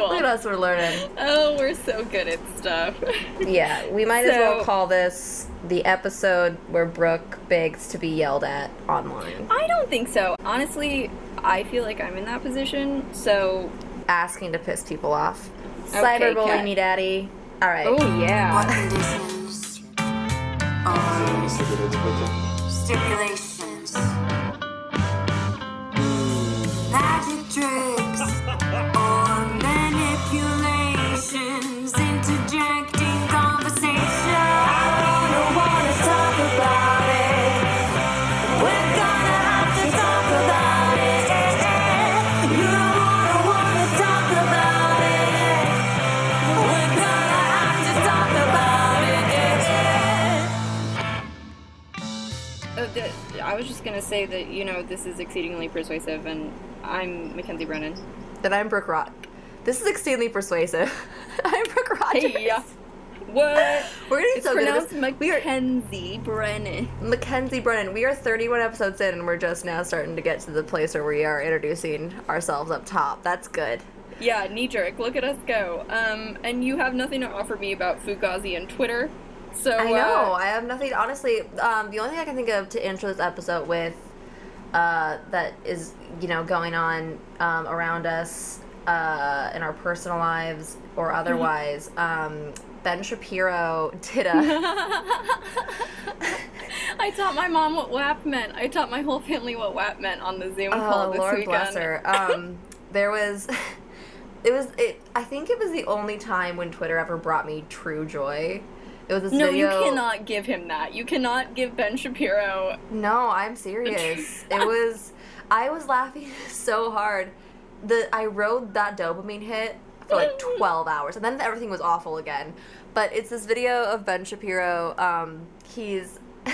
cool. Look at us, we're learning. Oh, we're so good at stuff. Yeah, we might as well call this the episode where Brooke begs to be yelled at online. I don't think so. Honestly, I feel like I'm in that position. So, Asking to piss people off. Okay, Cyberbully Kat. me, daddy. All right. oh What yeah. conditions or stipulations? Magic tricks or interjecting conversation. I don't wanna talk about it. We're gonna have to talk about it. You don't wanna wanna talk about it. We're gonna have to talk about it. Oh, the- I was just gonna say that you know this is exceedingly persuasive, and I'm Mackenzie Brennan. And I'm Brooke Rock. This is extremely persuasive. I'm Brooke Rogers. Hey, yeah. What? We're gonna be It's so good pronounced this. We are Mackenzie Brennan. Mackenzie Brennan. We are 31 episodes in, and we're just now starting to get to the place where we are introducing ourselves up top. That's good. Yeah, knee jerk. Look at us go. Um, and you have nothing to offer me about Fugazi and Twitter. So I know. Uh, I have nothing. Honestly, um, the only thing I can think of to intro this episode with uh, that is, you know, going on um, around us uh, in our personal lives or otherwise. um, ben Shapiro did a. I taught my mom what WAP meant. I taught my whole family what WAP meant on the Zoom call Oh this Lord weekend. bless her. Um, there was, it was it. I think it was the only time when Twitter ever brought me true joy. It was this no, video. you cannot give him that. You cannot give Ben Shapiro. No, I'm serious. it was. I was laughing so hard. The I rode that dopamine hit for like 12 hours, and then everything was awful again. But it's this video of Ben Shapiro. Um, he's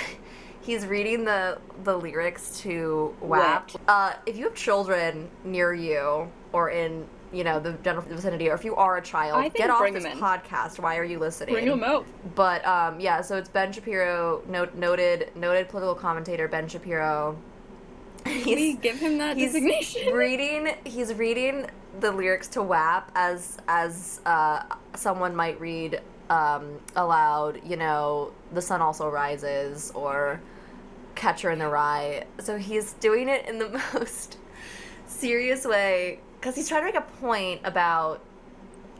he's reading the the lyrics to WAP. Uh, if you have children near you or in you know the general vicinity, or if you are a child, get off this podcast. Why are you listening? Bring him out. But um, yeah, so it's Ben Shapiro, no- noted noted political commentator Ben Shapiro. We give him that he's designation. reading he's reading the lyrics to WAP as as uh, someone might read um, aloud. You know, the sun also rises or Catcher in the Rye. So he's doing it in the most serious way because he's trying to make a point about.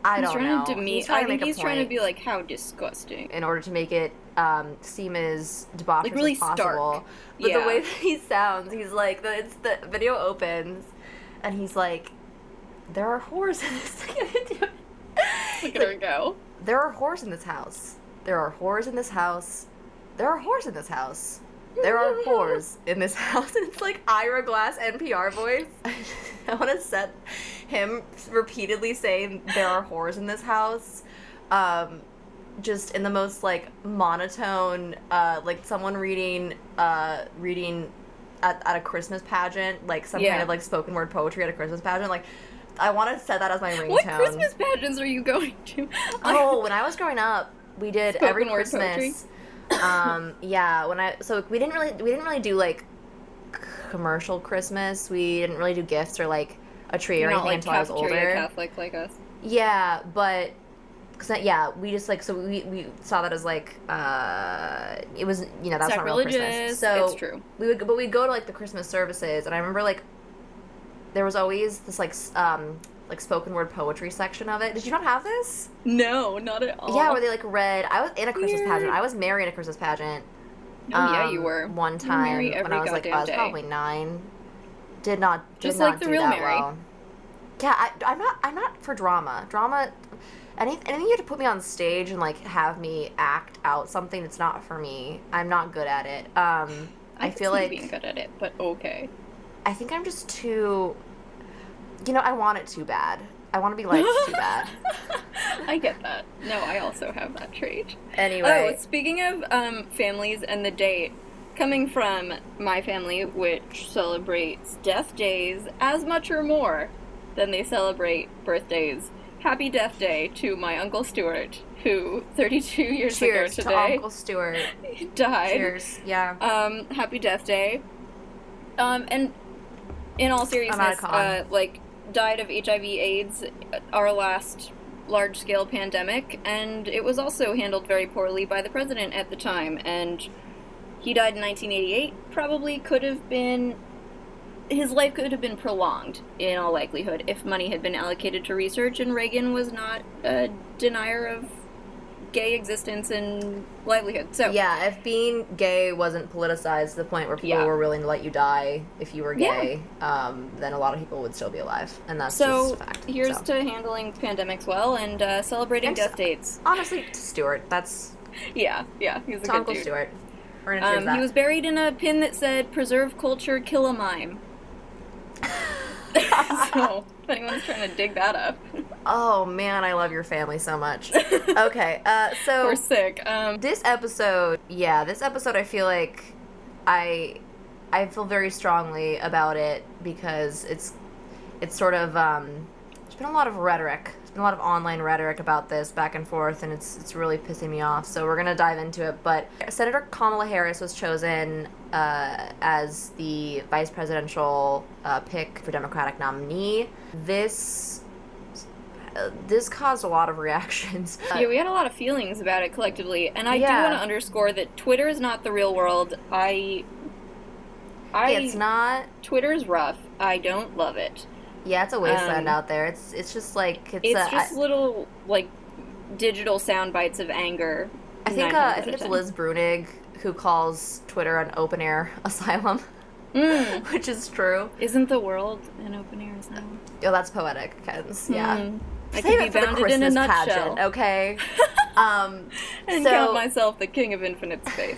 I he's don't trying know. to demean. He's trying I to think he's trying to be like, how disgusting. in order to make it um, seem as debaucherous Like, really as possible. stark. But Yeah. the way that he sounds, he's like, the, it's the video opens, and he's like, "There are whores in this." Look at her go. there are whores in this house. There are whores in this house. There are whores in this house. There are whores in this house. And it's like Ira Glass NPR voice. I want to set him repeatedly saying there are whores in this house. Um, just in the most like monotone, uh, like someone reading, uh, reading at, at a Christmas pageant, like some Yeah. kind of like spoken word poetry at a Christmas pageant. Like, I want to set that as my ringtone. What Christmas pageants are you going to? Oh, when I was growing up, we did Spoken every Christmas. um, yeah, when I so we didn't really we didn't really do like commercial Christmas. We didn't really do gifts or like a tree or not anything like until I was older. Catholic like us. Yeah, but cause yeah, we just like so we we saw that as like uh it was you know that's not real Christmas. So it's true. we would but we'd go to like the Christmas services and I remember like there was always this like um like spoken word poetry section of it. Did you not have this? No, not at all. Yeah, where they like read. I was in a Christmas Weird. pageant. I was married in a Christmas pageant. Oh yeah, um, you were one time when I was like I was probably nine. Did not did Just not like the do real Mary. well. Yeah, I, I'm not. I'm not for drama. Drama. Any, anything you have to put me on stage and like have me act out something, it's not for me. I'm not good at it. Um, I, could feel like being good at it, but okay. I think I'm just too. You know, I want it too bad. I want to be liked too bad. I get that. No, I also have that trait. Anyway, Oh, speaking of um, families and the date, coming from my family, which celebrates death days as much or more than they celebrate birthdays. Happy Death Day to my Uncle Stuart, who 32 years cheers ago to Uncle Stuart. died. Cheers. Yeah. Um, happy Death Day. Um, and in all seriousness, uh, like died of HIV/AIDS, our last large-scale pandemic, and it was also handled very poorly by the president at the time. And he died in 1988. Probably could have been his life could have been prolonged in all likelihood if money had been allocated to research and Reagan was not a denier of gay existence and livelihood. So Yeah, if being gay wasn't politicized to the point where people Yeah. were willing to let you die if you were Yeah. gay, um, then a lot of people would still be alive, and that's So just a fact. here's So. to handling pandemics well and uh, celebrating And death s- dates. honestly to Stuart. That's Yeah, yeah, he was a good Uncle dude. Stuart. We're gonna cheers Um, he was buried in a pin that said "Preserve culture, kill a mime." So if anyone's trying to dig that up, Oh man, I love your family so much. okay, uh, so we're sick. Um, this episode, yeah, this episode, I feel like I I feel very strongly about it because it's it's sort of um, there's been a lot of rhetoric. A lot of online rhetoric about this back and forth, and it's it's really pissing me off. So we're gonna dive into it. But Senator Kamala Harris was chosen uh, as the vice presidential uh, pick for Democratic nominee. This. Uh, this caused a lot of reactions. yeah, we had a lot of feelings about it collectively, and I do want to underscore that Twitter is not the real world. I, I, it's not Twitter is rough. I don't love it. Yeah, it's a wasteland Um, out there. It's it's just like it's. It's uh, just I, little like digital sound bites of anger. I think uh, I think it's. Liz Bruenig who calls Twitter an open air asylum, Mm. which is true. Isn't the world an open air asylum? Oh, that's poetic, Kens. Yeah. Mm. I Save could be bounded Christmas in a nutshell. pageant, okay? um, and so count myself the king of infinite space.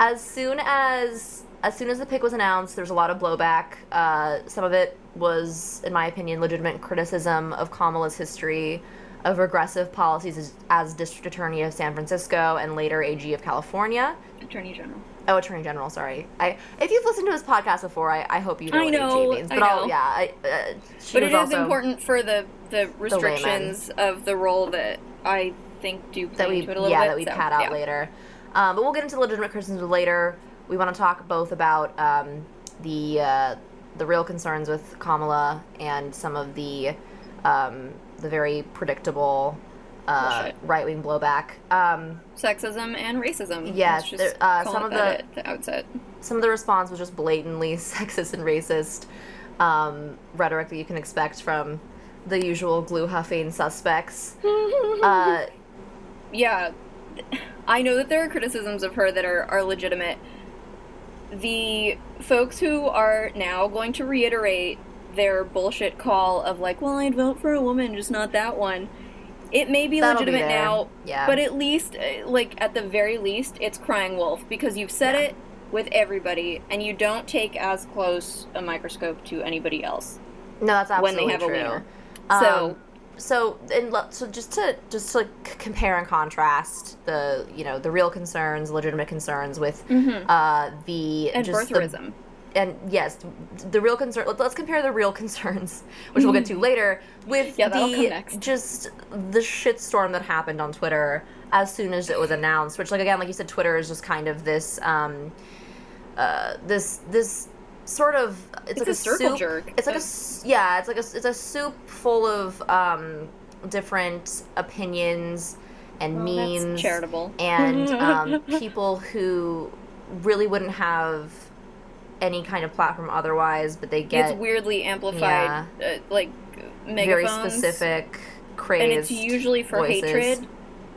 as soon as as soon as the pick was announced, there was a lot of blowback. Uh, some of it was, in my opinion, legitimate criticism of Kamala's history of regressive policies as, as district attorney of San Francisco and later AG of California. Attorney General. Oh, Attorney General. Sorry. I if you've listened to his podcast before, I, I hope you know I what know, AG means. I But will know. yeah, I, uh, But it is important for the the restrictions of the role that I think do play that we into it a little yeah bit. that we so, pat out yeah. later. Um, but we'll get into legitimate criticisms later. We want to talk both about um, the uh, the real concerns with Kamala and some of the um, the very predictable uh, right wing blowback. Um, Sexism and racism. Yes, just there- uh, some of the- at the outset. some of the response was just blatantly sexist and racist um, rhetoric that you can expect from the usual glue huffing suspects. Uh, yeah, I know that there are criticisms of her that are, are legitimate. The folks who are now going to reiterate their bullshit call of like, well, I'd vote for a woman, just not that one. It may be That'll legitimate there. now, Yeah. but at least, uh, like, at the very least, it's crying wolf because you've said Yeah. it with everybody and you don't take as close a microscope to anybody else. no, that's absolutely When they have a true. wiener. Um, So- so and so just to just to like, compare and contrast the you know the real concerns, legitimate concerns with uh, the And just the- birtherism. and yes, the real concern. let- Let's compare the real concerns, which we'll get to later, with Yeah, the next. just the shitstorm that happened on Twitter as soon as it was announced. Which, like again, like you said, Twitter is just kind of this, um, uh, this this sort of it's, It's like a a, circle soup. jerk. It's like a yeah, it's like a it's a soup full of um, different opinions and Well, that's charitable. and um, people who really wouldn't have any kind of platform otherwise, but they get it's weirdly amplified, uh, like megaphones. very specific, crazed. and it's usually for voices. hatred,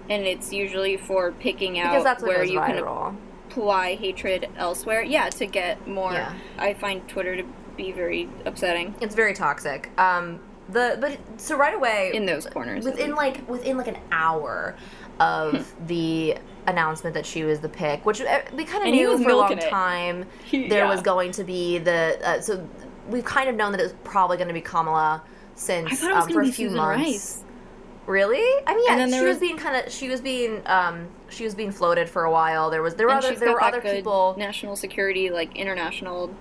and it's usually for picking out because that's where you can viral. Apply hatred elsewhere. Yeah, to get more. Yeah. I find Twitter to be very upsetting It's very toxic. Um, the but so right away in those corners. within like within like an hour of the announcement that she was the pick, which uh, we kind of knew for a long it. time. He- there yeah. was going to be the uh, so we've kind of known that it was probably going to be Kamala since I thought it was um, for a few Susan months. Rice. Really? I mean, yeah, she was, was- being kind of she was being um she was being floated for a while. There was there were other there were other good people. national security, like international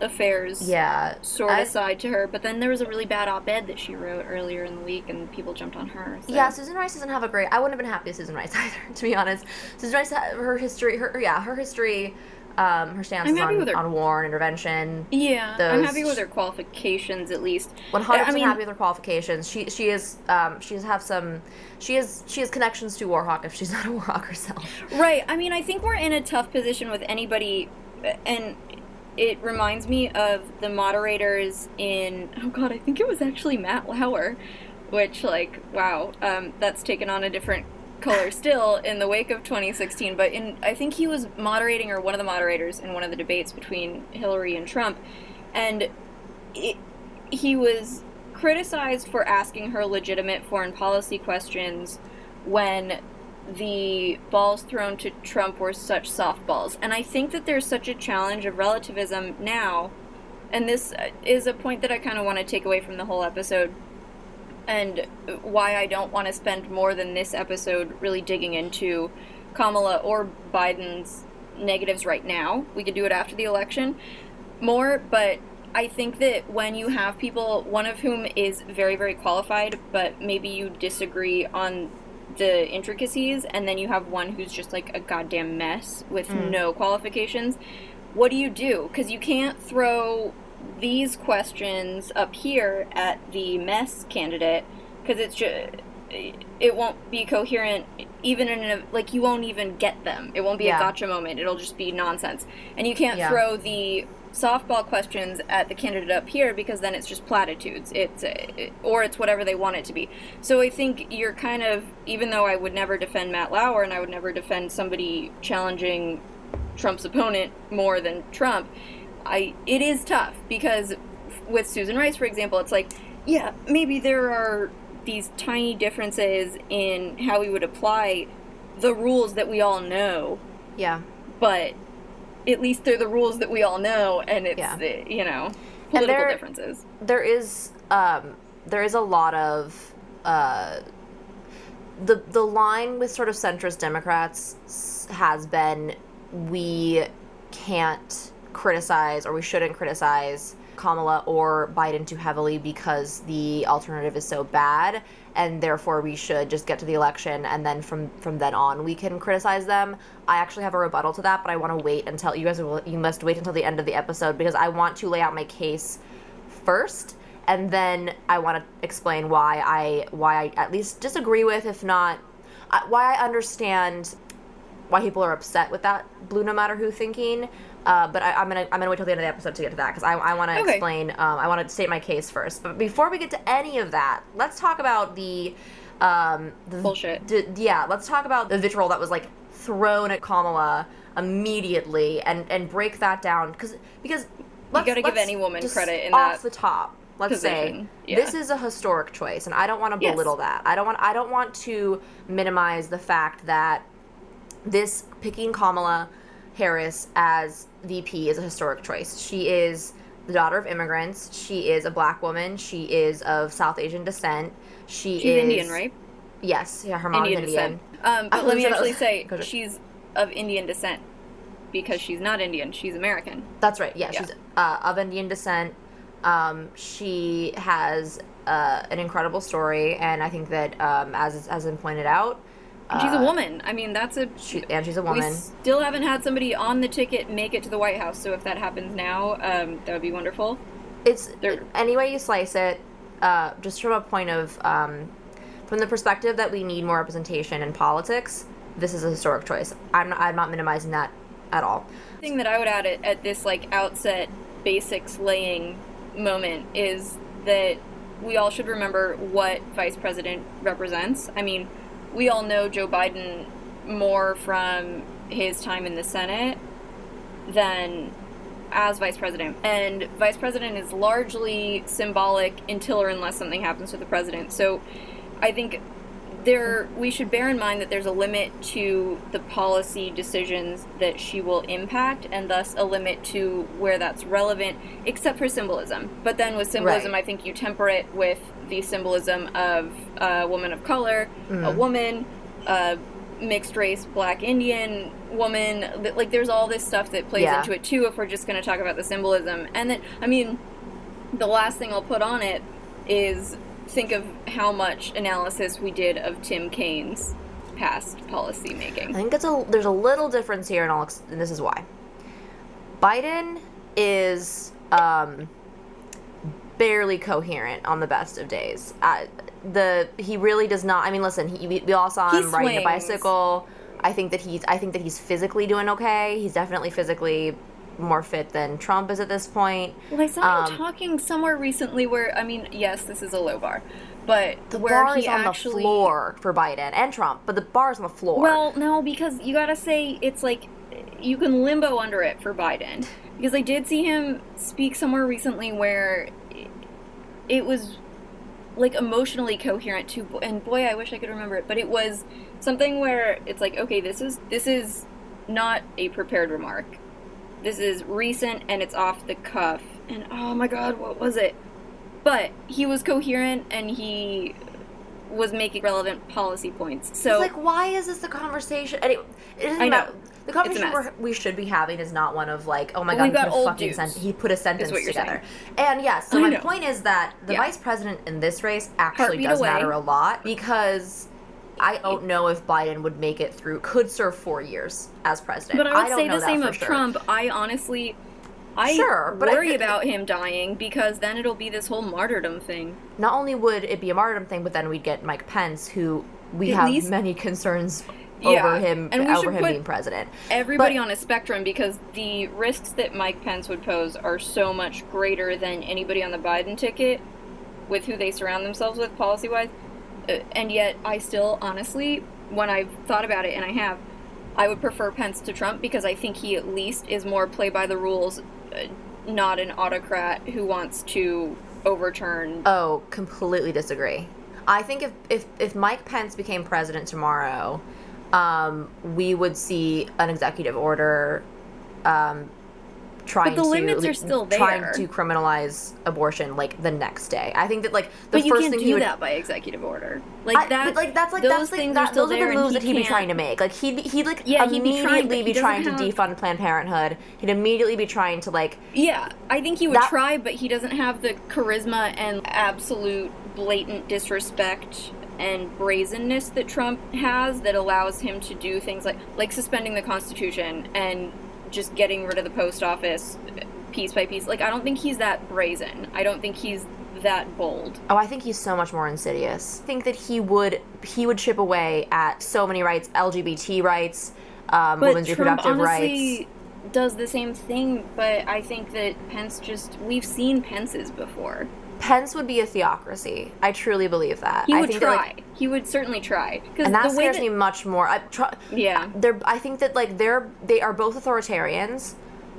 affairs. Yeah, Sort I- of side to her, but then there was a really bad op-ed that she wrote earlier in the week, and people jumped on her. So. Yeah, Susan Rice doesn't have a great. I wouldn't have been happy with Susan Rice either, to be honest. Susan Rice, her history, her yeah, her history Um, her stance on, her- on war and intervention. Yeah, I'm happy with her qualifications at least. One hundred I percent mean, happy with her qualifications. She she is um she has have some she is she has connections to Warhawk if she's not a Warhawk herself. Right. I mean, I think we're in a tough position with anybody, and it reminds me of the moderators in. Oh God, I think it was actually Matt Lauer, which like wow, um, that's taken on a different color still in the wake of 2016. But in I think he was moderating or one of the moderators in one of the debates between Hillary and Trump, and it, he was criticized for asking her legitimate foreign policy questions when the balls thrown to Trump were such softballs. And I think that there's such a challenge of relativism now. And this is a point that I kind of want to take away from the whole episode and why I don't want to spend more than this episode really digging into Kamala or Biden's negatives right now. We could do it after the election more, but I think that when you have people, one of whom is very, very qualified, but maybe you disagree on the intricacies, and then you have one who's just like a goddamn mess with mm. no qualifications, what do you do? Because you can't throw these questions up here at the mess candidate, because it's just. It won't be coherent, even in a like you won't even get them. It won't be Yeah. a gotcha moment. It'll just be nonsense, and you can't Yeah. throw the softball questions at the candidate up here because then it's just platitudes. It's uh, or it's whatever they want it to be. So I think you're kind of even though I would never defend Matt Lauer and I would never defend somebody challenging Trump's opponent more than Trump, I it is tough because with Susan Rice for example, it's like yeah, maybe there are these tiny differences in how we would apply the rules that we all know Yeah. but at least they're the rules that we all know, and it's Yeah. uh, you know political there- differences. there is um there is a lot of uh the the line with sort of centrist democrats has been we can't criticize or we shouldn't criticize Kamala or Biden too heavily because the alternative is so bad and therefore we should just get to the election and then from from then on we can criticize them. I actually have a rebuttal to that, but I want to wait until you guys will you must wait until the end of the episode because I want to lay out my case first and then I want to explain why I why I at least disagree with if not uh, why I understand why people are upset with that blue no matter who thinking. Uh, but I, I'm gonna I'm gonna wait till the end of the episode to get to that because I, I want to Okay. explain. Um, I want to state my case first. But before we get to any of that, let's talk about the um, the Bullshit. d- yeah, let's talk about the vitriol that was like thrown at Kamala immediately and and break that down because because let's, gotta give any woman credit in off that the top. Let's say. Yeah. this is a historic choice, and I don't want to Yes. belittle that. I don't want I don't want to minimize the fact that this picking Kamala Harris as VP is a historic choice. She is the daughter of immigrants. She is a black woman. She is of South Asian descent. She She's is Indian, right? Yes, yeah, her mom's Indian, Indian. Um, but let me was- actually say she's of Indian descent because she's not Indian. She's American. That's right. Yeah, Yeah. she's uh, of Indian descent. Um, she has uh, an incredible story, and I think that um, as has been pointed out, And she's uh, a woman. I mean, that's a. She, and she's a woman. we still haven't had somebody on the ticket make it to the White House. So if that happens now, um, that would be wonderful. it's They're- any way you slice it uh, just from a point of um, from the perspective that we need more representation in politics this is a historic choice i'm not, I'm not minimizing that at all thing that I would add at, at this like outset basics laying moment is that we all should remember what vice president represents. I mean, we all know Joe Biden more from his time in the Senate than as vice president. And vice president is largely symbolic until or unless something happens to the president. So I think there we should bear in mind that there's a limit to the policy decisions that she will impact and thus a limit to where that's relevant except for symbolism but then with symbolism Right. i think you temper it with the symbolism of a woman of color a mm-hmm. woman a mixed race black indian woman like there's all this stuff that plays Yeah. into it too if we're just going to talk about the symbolism and then i mean the last thing I'll put on it is think of how much analysis we did of Tim Kaine's past policy i think it's a there's a little difference here and, I'll, ex- and this is why Biden is um, barely coherent on the best of days. Uh, the he really does not. I mean, listen, he, we, all saw He him riding a bicycle. I think that he's. I think that he's physically doing okay. He's definitely physically more fit than Trump is at this point. Well, I saw him Um, talking somewhere recently where, I mean, yes, this is a low bar, but The where bar he is on actually. the floor for Biden and Trump, but the bar is on the floor. Well, no, because you gotta say it's like you can limbo under it for Biden. Because I did see him speak somewhere recently where it was like emotionally coherent too. And boy, I wish I could remember it, but it was something where it's like, okay, this is this is not a prepared remark. This is recent and it's off the cuff. And oh my god, what was it? But he was coherent and he was making relevant policy points. So It's like, why is this the conversation? And it, it doesn't I know. matter. The conversation we're, we should be having is not one of like, oh my Well, god, he put a sen- he put a sentence together. And yes, so I my know. point is that the Yeah. vice president in this race actually Heartbeat does away. matter a lot because I don't know if Biden would make it through. Could serve four years as president. But I would don't say the same of sure. Trump. I honestly, I Sure, but I- worry about him dying because then it'll be this whole martyrdom thing. Not only would it be a martyrdom thing, but then we'd get Mike Pence, who we At have least- many concerns Yeah, over him and we over should him put being president. Everybody But- on a spectrum because the risks that Mike Pence would pose are so much greater than anybody on the Biden ticket with who they surround themselves with policy wise. Uh, and yet, I still, honestly, when I've thought about it, and I have, I would prefer Pence to Trump because I think he at least is more play by the rules, uh, not an autocrat who wants to overturn. Oh, completely disagree. I think if if, if Mike Pence became president tomorrow, um, we would see an executive order um, trying the to limits are still there. trying to criminalize abortion like the next day. I think that like the but you first can't thing do he would do that by executive order. Like I- that. but, like that's like those that's like things that, are still those are the moves that he'd be trying to make. Like he'd he'd like Yeah, he'd be trying, immediately be trying to have- defund Planned Parenthood. He'd immediately be trying to like Yeah, I think he would That- try, but he doesn't have the charisma and absolute blatant disrespect and brazenness that Trump has that allows him to do things like like suspending the Constitution and just getting rid of the post office piece by piece. Like I don't think he's that brazen. I don't think he's that bold. Oh, I think he's so much more insidious. I think that he would he would chip away at so many rights, LGBT rights, um, women's Trump reproductive rights. does the same thing, but I think that Pence just we've seen Pence's before. Pence would be a theocracy. I truly believe that. He I would think try. Like, he would certainly try. And that the way scares that, me much more. I try, Yeah. they're. I think that like they're they are both authoritarians,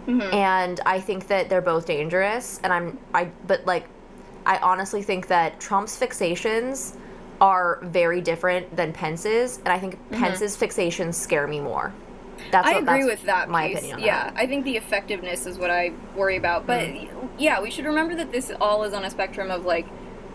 Mm-hmm. and I think that they're both dangerous. And I'm I but like I honestly think that Trump's fixations are very different than Pence's, and I think Pence's fixations scare me more. That's. I what- agree that's with that My piece. opinion on yeah, that. Mm. I think the effectiveness is what I worry about. But yeah, we should remember that this all is on a spectrum of like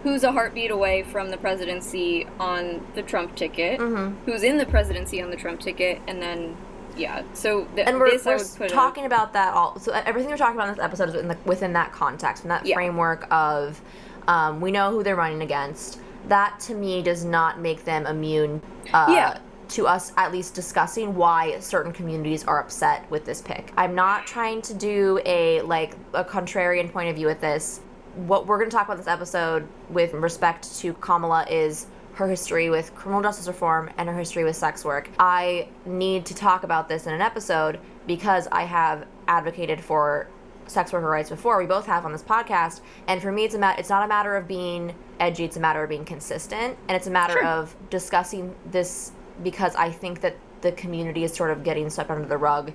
who's a heartbeat away from the presidency on the Trump ticket, Mm-hmm. who's in the presidency on the Trump ticket, and then yeah. So th- and we're, this we're would put a- talking about that all so everything we're talking about in this episode is in the, within that context in that Yeah. framework of um, we know who they're running against that to me does not make them immune uh, Yeah. To us at least discussing why certain communities are upset with this pick i'm not trying to do a like a contrarian point of view with this what we're going to talk about this episode with respect to kamala is her history with criminal justice reform and her history with sex work. I need to talk about this in an episode because I have advocated for sex worker rights before. We both have on this podcast, and for me, it's a ma- it's not a matter of being edgy. It's a matter of being consistent, and it's a matter Sure. of discussing this because I think that the community is sort of getting swept under the rug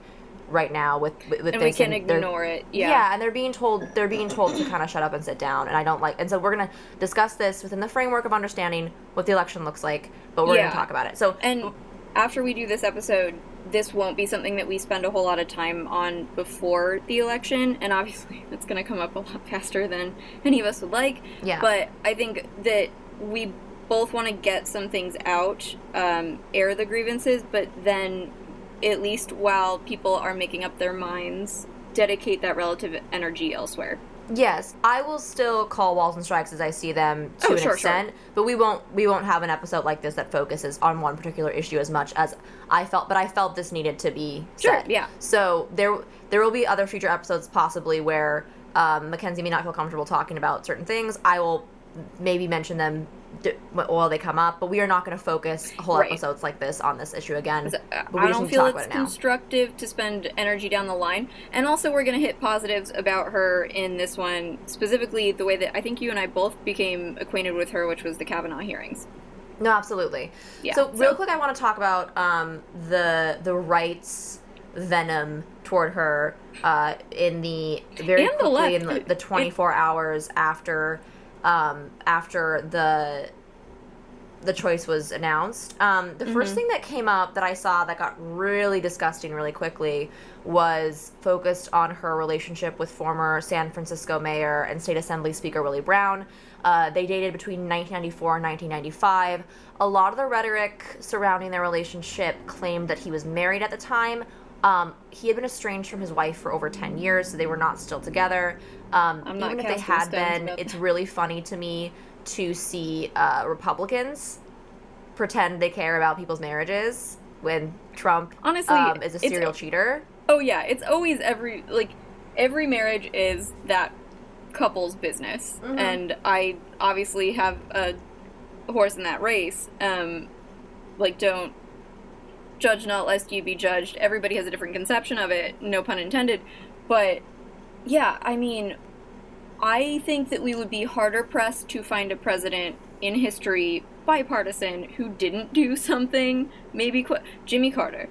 right now with with, and we can ignore it. Yeah. yeah, and they're being told they're being told to kind of shut up and sit down, and I don't like. And so we're gonna discuss this within the framework of understanding what the election looks like, but we're Yeah. gonna talk about it. So And after we do this episode, this won't be something that we spend a whole lot of time on before the election, and obviously it's going to come up a lot faster than any of us would like. Yeah. But I think that we both want to get some things out, um, air the grievances, but then at least while people are making up their minds, dedicate that relative energy elsewhere. Yes, I will still call walls and strikes as I see them to Oh, an sure, sure. extent, but we won't we won't have an episode like this that focuses on one particular issue as much as I felt. But I felt this needed to be Sure, said. yeah. So there there will be other future episodes possibly where um, Mackenzie may not feel comfortable talking about certain things. I will maybe mention them d- while they come up, but we are not going to focus whole Right. episodes like this on this issue again. Uh, I don't feel it's it constructive to spend energy down the line. And also, we're going to hit positives about her in this one, specifically the way that I think you and I both became acquainted with her, which was the Kavanaugh hearings. No, absolutely. Yeah, so real so- quick, I want to talk about um, the the rights venom toward her uh, in the very And the quickly in the, the 24 hours after um, after the the choice was announced. Um, the Mm-hmm. first thing that came up that I saw that got really disgusting really quickly was focused on her relationship with former San Francisco mayor and state assembly speaker Willie Brown. Uh, they dated between 1994 and 1995. A lot of the rhetoric surrounding their relationship claimed that he was married at the time. Um, he had been estranged from his wife for over 10 years, so they were not still together. Um, I'm not even if they had been, it's really funny to me to see uh, Republicans pretend they care about people's marriages when Trump Honestly, um, is a serial cheater. Oh yeah, it's always every like every marriage is that couple's business, Mhm. and I obviously have a horse in that race. Um, like don't judge not lest you be judged. Everybody has a different conception of it, no pun intended. But yeah, I mean, I think that we would be harder pressed to find a president in history bipartisan who didn't do something maybe qu- Jimmy Carter.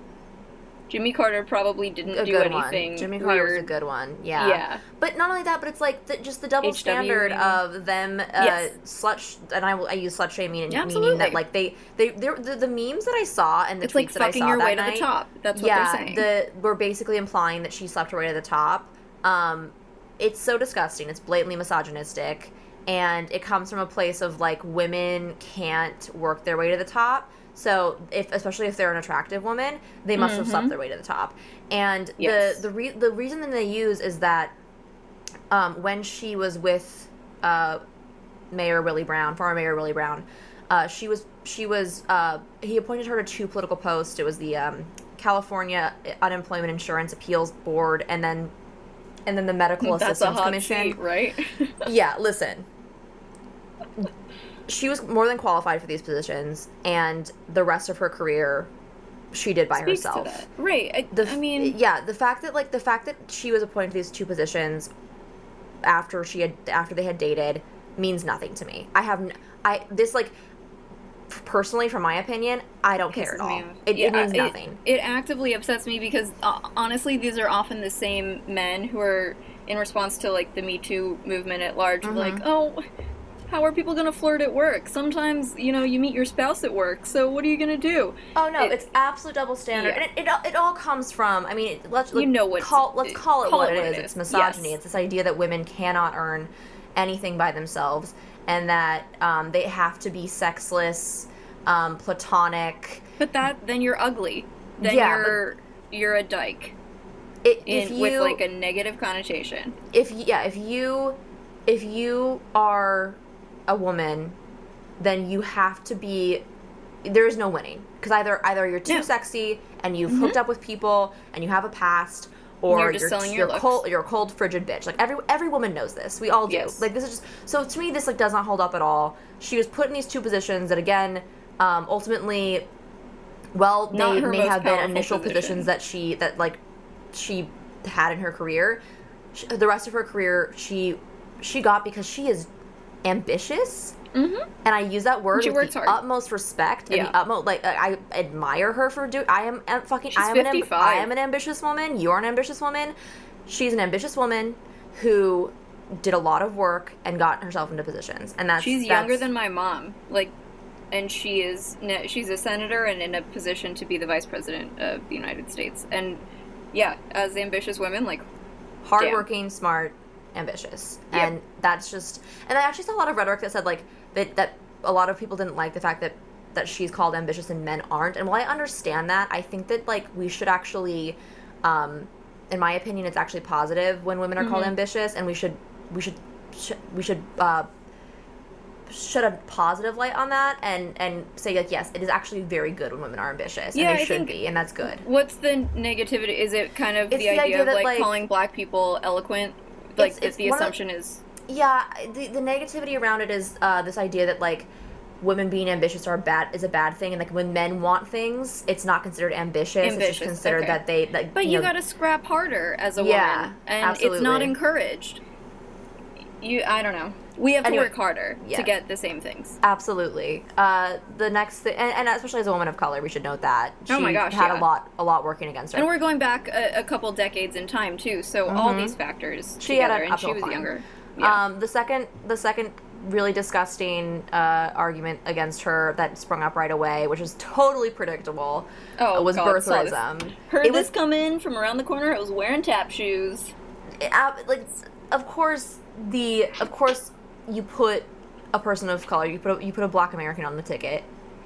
Jimmy Carter probably didn't A do anything one. Jimmy Carter was a good one. Yeah. Yeah. But not only that, but it's like the, just the double HW, standard of them uh, Yes. slut, sh- and I, I use slut shaming, meaning Absolutely. that like they they they're, the, the memes that I saw and the It's tweets like that I fucking saw your that way to night, the top. That's what yeah, they're saying. the we're basically implying that she slept her way to the top. Um, it's so disgusting. It's blatantly misogynistic, and it comes from a place of like women can't work their way to the top. So if especially if they're an attractive woman, they must have slept their way to the top. And Mm-hmm. Yes. the the re- the reason that they use is that um, when she was with uh, Mayor Willie Brown, former Mayor Willie Brown, uh, she was she was uh, he appointed her to two political posts. It was the um, California Unemployment Insurance Appeals Board, and then and then the Medical That's a Assistance hot Commission. seat, right? Yeah, listen. She was more than qualified for these positions, and the rest of her career, she did by herself. Right. I, The I mean, yeah, the fact that like the fact that she was appointed to these two positions after she had after they had dated means nothing to me. I have n- I this like personally, from my opinion, I don't care at all. It, Yeah, it means nothing. It, actively upsets me because uh, honestly, these are often the same men who are in response to like the Me Too movement at large. Mm-hmm. Like, oh, how are people gonna flirt at work? Sometimes you know you meet your spouse at work. So what are you gonna do? Oh no, It- it's absolute double standard, Yeah. and it, it, all- it all comes from. I mean, it, let's You know what's- call let's call it call what it it what is. It's misogyny. Yes. It's this idea that women cannot earn anything by themselves, and that um, they have to be sexless, um, platonic. But that then you're ugly. Then Yeah, you're you're a dyke It, in, if you, with like a negative connotation. if yeah, if you if you are a woman, then you have to be. There is no winning because either either you're too No. sexy and you've hooked up with people and you have a past, or You're just selling your you're cold. You're a cold, frigid bitch. Like every every woman knows this. We all do. Yes. Like this is just so to me. This like does not hold up at all. She was put in these two positions that again, um, ultimately, well, Not may may have been initial position. positions that she that like she had in her career. Sh the rest of her career, she she got because she is ambitious, Mm-hmm. and I use that word She with the hard. utmost respect and Yeah. the utmost like I admire her for doing. I am am fucking. She's I am an amb- 55. I am an ambitious woman. You're an ambitious woman. She's an ambitious woman who did a lot of work and got herself into positions, and that's She's younger than my mom. Like, and she is she's a senator and in a position to be the vice president of the United States. And yeah, as ambitious women, like hardworking, smart, ambitious, Yep. and that's just. And I actually saw a lot of rhetoric that said like that that a lot of people didn't like the fact that that she's called ambitious and men aren't. And while I understand that, I think that like we should actually, um, in my opinion, it's actually positive when women are called Mm-hmm. ambitious, and we should we should sh- we should uh, shed a positive light on that and and say like yes, it is actually very good when women are ambitious Yeah, and they I should think- be, and that's good. What's the negativity? Is it kind of the, the idea, idea of that, like, like- calling black people eloquent? Like It's- that it's the the- assumption is Yeah, the the negativity around it is uh, this idea that like women being ambitious are bad is a bad thing, and like when men want things, it's not considered ambitious. it's Ambitious, just considered okay. that they like. But you, know, gotta scrap harder as a Yeah, woman, and it's not encouraged. You, I don't know. We have to work harder yeah. to get the same things. Absolutely. Uh, the next thing, and, and especially as a woman of color, we should note that she Oh my gosh, had yeah. a lot, a lot working against her. And we're going back a, a couple decades in time too, so all these factors Mm-hmm. She had together, an and she was climb. younger. Yeah. Um, the second, the second really disgusting uh, argument against her that sprung up right away, which is totally predictable, Oh, uh, was God, this. Heard it this was come in from around the corner. It was wearing tap shoes. it- uh, like, of course, the of course you put a person of color, you put a, you put a black American on the ticket,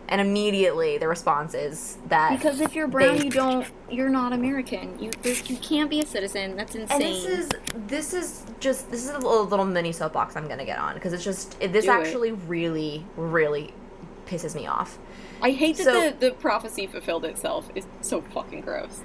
and immediately the response is that Because if you're brown, they- you don't. You're not American. You you can't be a citizen. That's insane. And this is this is just this is a little, little mini soapbox I'm gonna get on because it's just it, this Do it. actually really really pisses me off. I hate that so- the, the prophecy fulfilled itself. It's so fucking gross.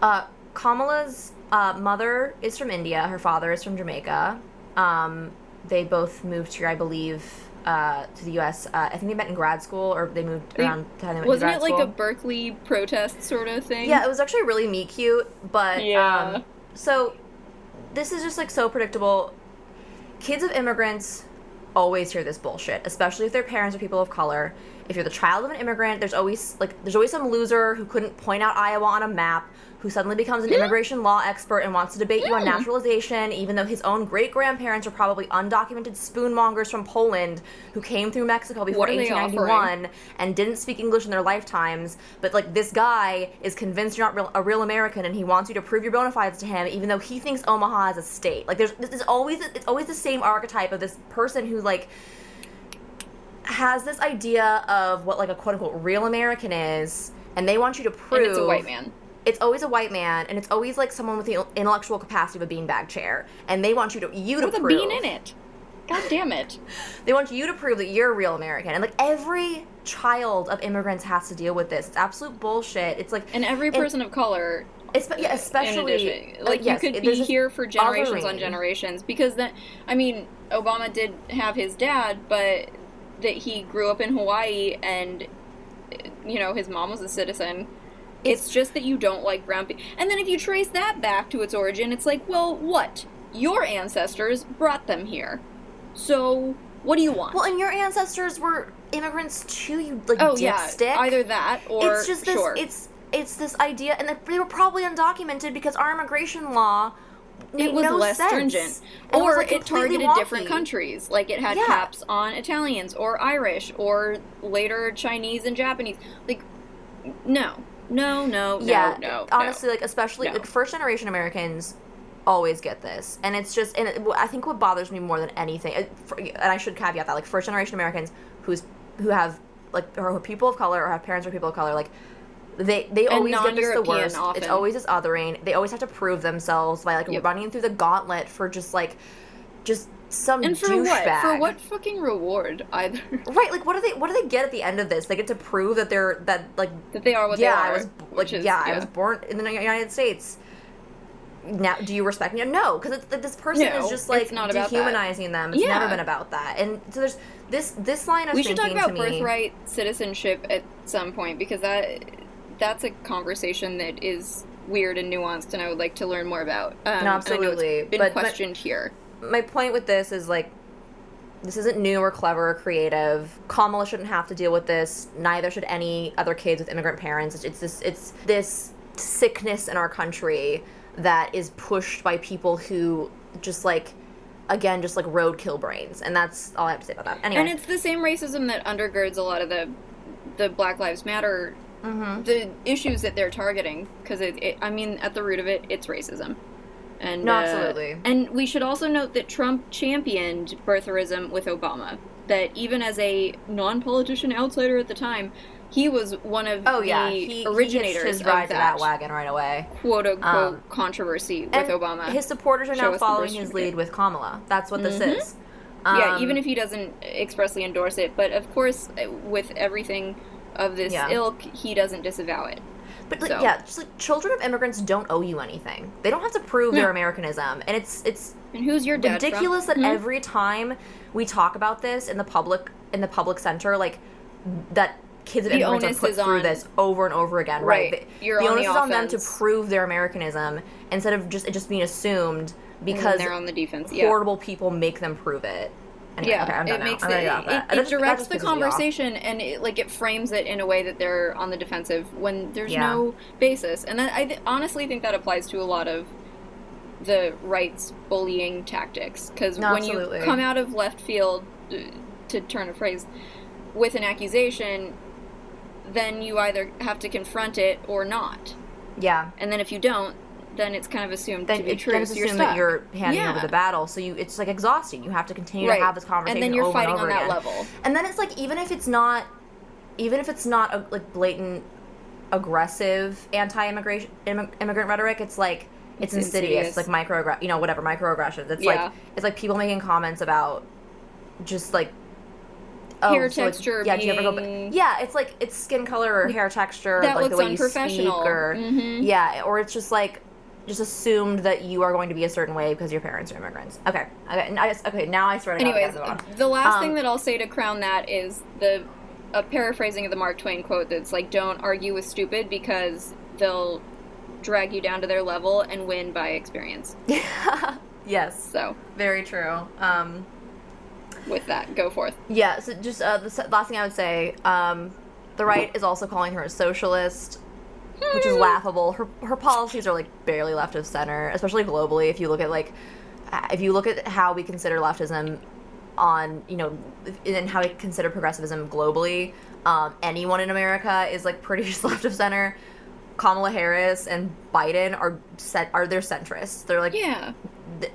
Uh, Kamala's uh, mother is from India. Her father is from Jamaica. Um, they both moved here, I believe, uh, to the U.S. Uh, I think they met in grad school, or they moved They- around the time they went Wasn't it grad like a. Berkeley protest sort of thing? Yeah, it was actually really meet cute, but Yeah. um, so this is just like so predictable. Kids of immigrants always hear this bullshit, especially if their parents are people of color. If you're the child of an immigrant, there's always like there's always some loser who couldn't point out Iowa on a map who suddenly becomes an immigration law expert and wants to debate you on naturalization, even though his own great grandparents are probably undocumented spoonmongers from Poland who came through Mexico before What are they 1891 and didn't speak English in their lifetimes. But like this guy is convinced you're not real, a real American, and he wants you to prove your bona fides to him, even though he thinks Omaha is a state. Like there's this is always it's always the same archetype of this person who like has this idea of what like a quote unquote real American is, and they want you to prove and it's a white man. It's always a white man, and it's always like someone with the intellectual capacity of a beanbag chair, and they want you to you to With a prove bean in it. God damn it. they want you to prove that you're a real American, and like every child of immigrants has to deal with this. It's absolute bullshit. It's like And every and person of color it's, yeah, especially. Like, yes, you could be here for generations on generations because then I mean Obama did have his dad, but that he grew up in Hawaii and you know his mom was a citizen. It's, just that you don't like brown people. And then if you trace that back to its origin, it's like, well, what? Your ancestors brought them here. So what do you want? Well, and your ancestors were immigrants too. You like oh dipstick. yeah, either that or it's just this. sure. It's it's this idea, and they were probably undocumented because our immigration law. it was no less sense. stringent And or was, like, it targeted different countries like it had Yeah. caps on italians or irish or later chinese and japanese like no no no yeah no no honestly no. like especially No. like first generation americans always get this and it's just and it, i think what bothers me more than anything uh, and i should caveat that like first generation americans who's who have like or who people of color or have parents who are people of color like they they And always get this the worst often. it's always this othering they always have to prove themselves by like Yep. running through the gauntlet for just like just some and for what for what fucking reward either right like what do they what do they get at the end of this they get to prove that they're that like that they are what yeah, they are I was like, is, yeah, I was born in the United States. Now, do you respect me? No, because this person No, is just like not dehumanizing them. It's Yeah. never been about that. And so there's this this line of we should talk about to me. birthright citizenship at some point because that that's a conversation that is weird and nuanced and i would like to learn more about um, and I know it's absolutely, been but- but- questioned here My point with this is like. This isn't new or clever or creative. Kamala shouldn't have to deal with this. Neither should any other kids with immigrant parents. It's, it's this it's this sickness in our country that is pushed by people who just like again just like roadkill brains. And that's all I have to say about that. Anyway. And it's the same racism that undergirds a lot of the the Black Lives Matter Mm-hmm. the issues that they're targeting because it, it I mean at the root of it it's racism. And No, uh, absolutely. and we should also note that Trump championed birtherism with Obama. that even as a non-politician outsider at the time, he was one of Oh the yeah, he originators he his of ride to that that wagon right away. quote unquote Um, controversy with Obama. His supporters are Show now following his lead with Kamala. That's what this Mhm. is. yeah, Um, even if he doesn't expressly endorse it, but of course, uh, with everything of this Yeah. ilk, he doesn't disavow it. But like, So- yeah, just like children of immigrants don't owe you anything. They don't have to prove their Americanism, and it's it's And who's your dad? from? ridiculous that Hmm? every time we talk about this in the public in the public center, like that kids of The immigrants are put through on- this over and over again. Right. Right. The, the on onus the is on them to prove their Americanism instead of just it just being assumed because they're on the defense. Yeah. horrible people make them prove it. Anyway, yeah, okay, I'm done it now. makes I'm it, it, get off that. it, just- directs the pisses me off. conversation and it, like it frames it in a way that they're on the defensive when there's Yeah. no basis. And then I th- honestly think that applies to a lot of the right's bullying tactics because No, when you come out of left field, uh, to turn a phrase, with an accusation, then you either have to confront it or not. Yeah. And then if you don't, then it's kind of assumed then to be true. then it's so you're assumed that you're handing Yeah. over the battle. So you, it's like exhausting. You have to continue right. to have this conversation, and then you're over fighting on that again. level. And then it's like even if it's not, even if it's not a, like blatant, aggressive anti-immigration immig- immigrant rhetoric, it's like it's, It's insidious. insidious. It's like microaggr, you know, whatever microaggressions. It's Yeah. like it's like people making comments about just like. Oh, Hair so texture yeah, do you ever go ba- being- Yeah, it's like it's skin color or hair texture, That like the looks way you speak, unprofessional. or Mhm. yeah, or it's just like just assumed that you are going to be a certain way because your parents are immigrants. Okay, okay, and I just, okay. Now I swear to God, Anyways, the last Um, thing that I'll say to crown that is the a paraphrasing of the Mark Twain quote that's like, "Don't argue with stupid because they'll drag you down to their level and win by experience." yes, So, very true. Um, with that, go forth. yeah. So just uh, the last thing I would say, um, the right is also calling her a socialist, which is laughable. Her her policies are like barely left of center, especially globally. If you look at like, uh, if you look at how we consider leftism on you know and how we consider progressivism globally um, anyone in america is like pretty just left of center kamala harris and biden are set are they're centrists they're like Yeah, th-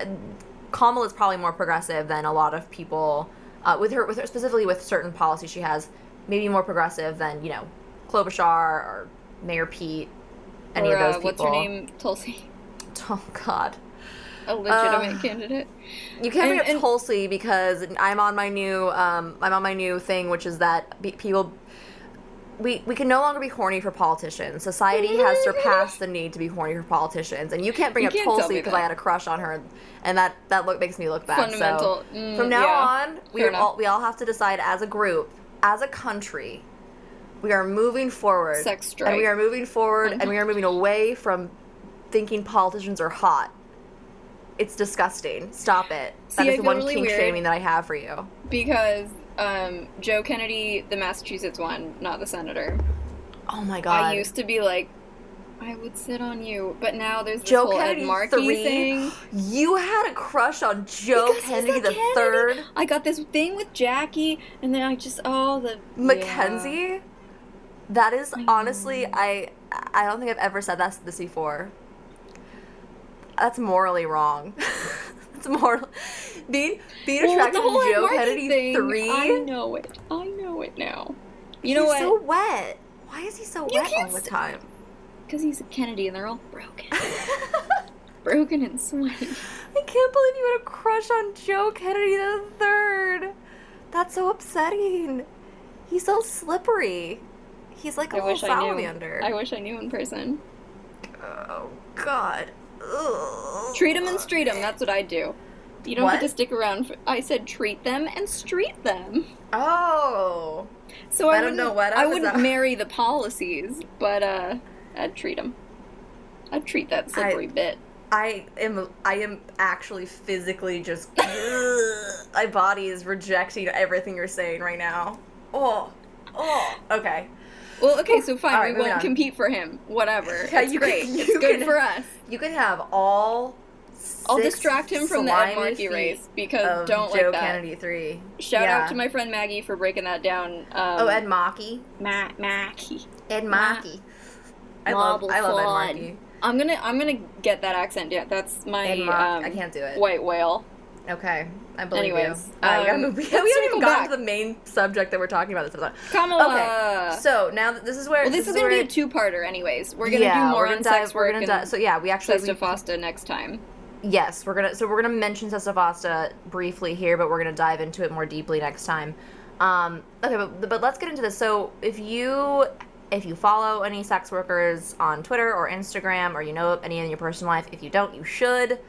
kamala is probably more progressive than a lot of people uh, with her with her specifically with certain policies she has maybe more progressive than you know klobuchar or mayor pete any or, of those uh, people what's her name? Tulsi, oh god a legitimate Uh, candidate. You can't bring up and- Tulsi because I'm on my new um, I'm on my new thing, which is that be- people we we can no longer be horny for politicians. Society has surpassed the need to be horny for politicians, and you can't bring You up can't Tulsi because. I had a crush on her, and that that look makes me look bad. Fundamental. So Mm, from now yeah. on, we are all we all have to decide as a group, as a country, we are moving forward, Sex and we are moving forward, and we are moving away from thinking politicians are hot. It's disgusting. Stop it. That See, is the one really kink weird. shaming that I have for you. because um, Joe Kennedy, the Massachusetts one, not the senator. Oh my god. I used to be like, I would sit on you, but now there's this Joe whole Kennedy Ed Markey three. thing. You had a crush on Joe Because Kennedy the Kennedy. third. I got this thing with Jackie, and then I just oh the Mackenzie. That is I honestly. I I don't think I've ever said that this before. That's morally wrong. That's moral. Being being Well, attracted to Joe Kennedy thing, three. I know it. I know it now. You know he's what? so wet. Why is he so You wet all the time? Because he's a Kennedy, and they're all broken, broken and sweaty. I can't believe you had a crush on Joe Kennedy the third. That's so upsetting. He's so slippery. He's like a I wish I knew. I wish I knew in person. oh God. Ugh. Treat them and street them. That's what I do. You don't What? get to stick around. For, I said treat them and street them. Oh. So I, I wouldn't, know what I wouldn't up. marry the policies, but uh, I'd treat them. I'd treat that slippery bit. I am I am actually physically just my body is rejecting everything you're saying right now. Oh. Oh. Okay. Well, okay, so fine. All right, we won't on. compete for him. Whatever. Yeah, it's you can- great. you it's good can- for us. You can have all I'll distract him from the Ed Markey race because don't Joe like that. Kennedy 3. Shout Yeah. out to my friend Maggie for breaking that down. Um, Oh, Ed Mackey. Ma- Mackey. Ed Ma- I love I love Ed Marble Mackey. I'm gonna I'm gonna get that accent. Yeah, that's my Ed Mack- um, I can't do it. white whale. Okay, I believe Anyways, you. All right, we gotta um, move. We, haven't even gotten back. to the main subject that we're talking about this episode. Kamala. Okay, so now that this is where well, this, is where gonna be a two-parter, anyways. We're gonna yeah, do more on dive, sex We're work gonna and. So yeah, we actually Sesta Fosta next time. yes, we're gonna so we're gonna mention Sesta Fosta briefly here, but we're gonna dive into it more deeply next time. Um, okay, but but let's get into this. So if you if you follow any sex workers on Twitter or Instagram, or you know any in your personal life, if you don't, you should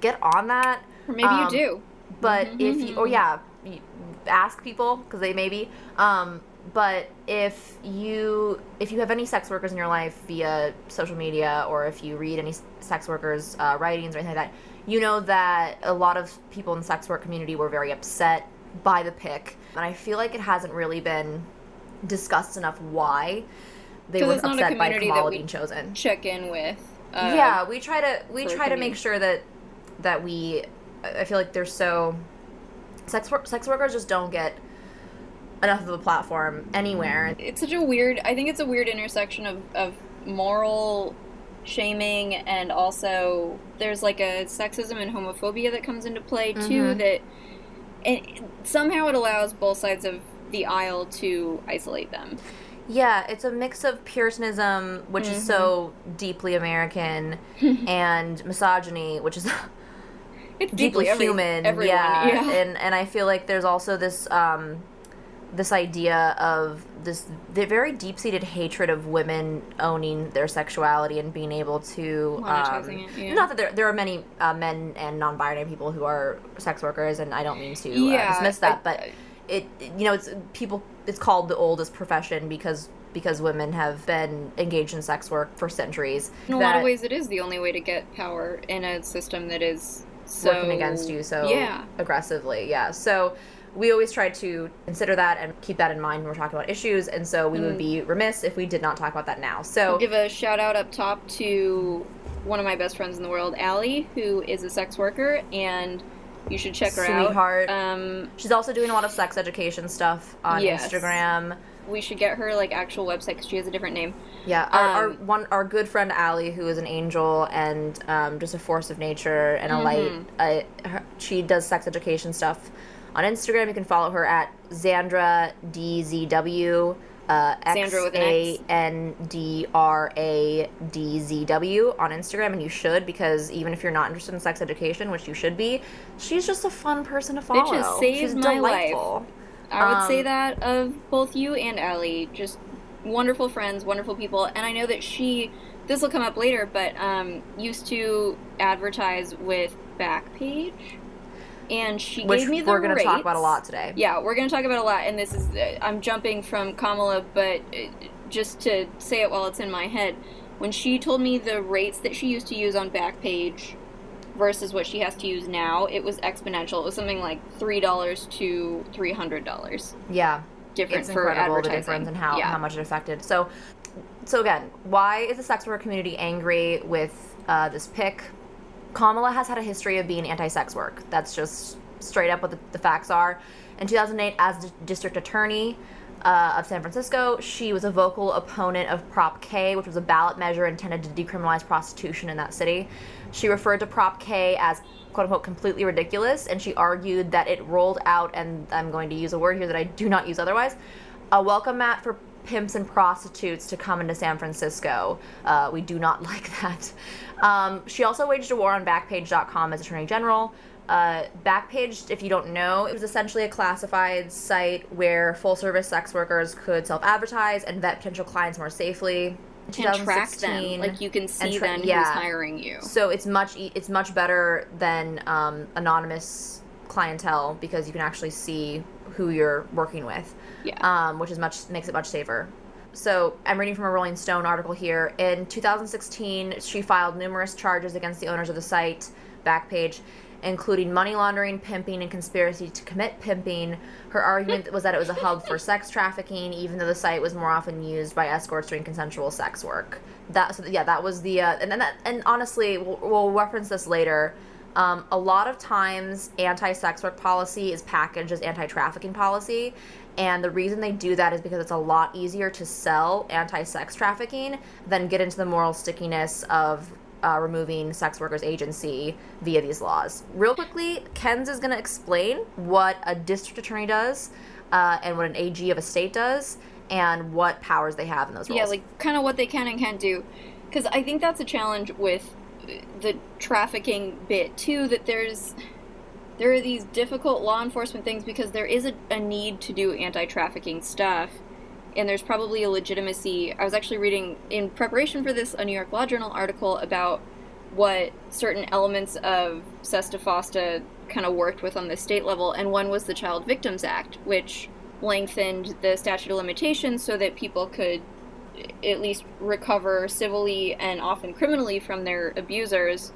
get on that. Or maybe Um, you do. But Mm-hmm, if you, oh yeah, you ask people because they maybe. Um, but if you if you have any sex workers in your life via social media, or if you read any sex workers' uh, writings or anything like that, you know that a lot of people in the sex work community were very upset by the pick, and I feel like it hasn't really been discussed enough why they were it's not a upset by Kamala being chosen Check in with. Uh, yeah we try to we try to make sure that that we i feel like they're so sex work sex workers just don't get enough of a platform anywhere It's such a weird. I think it's a weird intersection of of moral shaming and also there's like a sexism and homophobia that comes into play too. Mhm. That and somehow it allows both sides of the aisle to isolate them. yeah it's a mix of puritanism which is so Mm-hmm. deeply american and misogyny which is It's deeply deeply every- human everyone, yeah. yeah. and and i feel like there's also this um this idea of this the very deep-seated hatred of women owning their sexuality and being able to um, Monetizing it, yeah. not that there, there are many uh, men and non-binary people who are sex workers and i don't mean to Yeah, uh, dismiss that I- but it you know it's people it's called the oldest profession because because women have been engaged in sex work for centuries In a lot of ways, it is the only way to get power in a system that is so working against you so yeah. aggressively. Yeah. So we always try to consider that and keep that in mind when we're talking about issues. And so we would be remiss if we did not talk about that now. So I'll give a shout out up top to one of my best friends in the world, Allie, who is a sex worker, and you should check her Sweetheart. out. Um, she's also doing a lot of sex education stuff on Yes. Instagram. We should get her like actual website because she has a different name. Yeah, our, our Um, one our good friend Allie, who is an angel and um, just a force of nature and a light. Uh, her, she does sex education stuff on Instagram. You can follow her at Xandra DZW. Uh, Xandra with an X. A N D R A D Z W on Instagram, and you should because even if you're not interested in sex education, which you should be, she's just a fun person to follow. just saved she's my life. I would say Um, that of both you and Allie, just wonderful friends, wonderful people, and I know that she. This will come up later, but um, used to advertise with Backpage, and she Which gave me the we're going to talk about a lot today. Yeah, we're going to talk about a lot, and this is uh, I'm jumping from Kamala, but uh, just to say it while it's in my head, when she told me the rates that she used to use on Backpage versus what she has to use now, it was exponential. It was something like three dollars to three hundred dollars Yeah. different it's for incredible the advertising. difference and how, yeah. how much it affected. So, so again, why is the sex work community angry with uh, this pick? Kamala has had a history of being anti-sex work. That's just straight up what the, the facts are. In 2008, as the district attorney uh, of San Francisco, she was a vocal opponent of Prop K, which was a ballot measure intended to decriminalize prostitution in that city. She referred to Prop K as quote unquote completely ridiculous, and she argued that it rolled out, and I'm going to use a word here that I do not use otherwise, a welcome mat for pimps and prostitutes to come into San Francisco. Uh, we do not like that. Um, she also waged a war on Backpage.com as Attorney General. Uh, Backpage, if you don't know, it was essentially a classified site where full service sex workers could self advertise and vet potential clients more safely. And track 2016 them, like you can see tra- then yeah. who's hiring you. so it's much e- it's much better than um, anonymous clientele because you can actually see who you're working with, Yeah. um, which is much makes it much safer. So I'm reading from a Rolling Stone article here. In 2016, she filed numerous charges against the owners of the site Backpage, including money laundering, pimping, and conspiracy to commit pimping. Her argument was that it was a hub for sex trafficking, even though the site was more often used by escorts doing consensual sex work. That so yeah, that was the uh, and then that and honestly, we'll, we'll reference this later. Um, a lot of times, anti-sex work policy is packaged as anti-trafficking policy, and the reason they do that is because it's a lot easier to sell anti-sex trafficking than get into the moral stickiness of uh, removing sex workers' agency via these laws. Real quickly, Ken's is going to explain what a district attorney does uh, and what an AG of a state does and what powers they have in those roles. Yeah, like kind of what they can and can't do. Because I think that's a challenge with the trafficking bit too. That there's there are these difficult law enforcement things because there is a, a need to do anti-trafficking stuff, and there's probably a legitimacy. I was actually reading in preparation for this a New York Law Journal article about what certain elements of Sesta Fosta kind of worked with on the state level, and one was the Child Victims Act, which lengthened the statute of limitations so that people could at least recover civilly and often criminally from their abusers.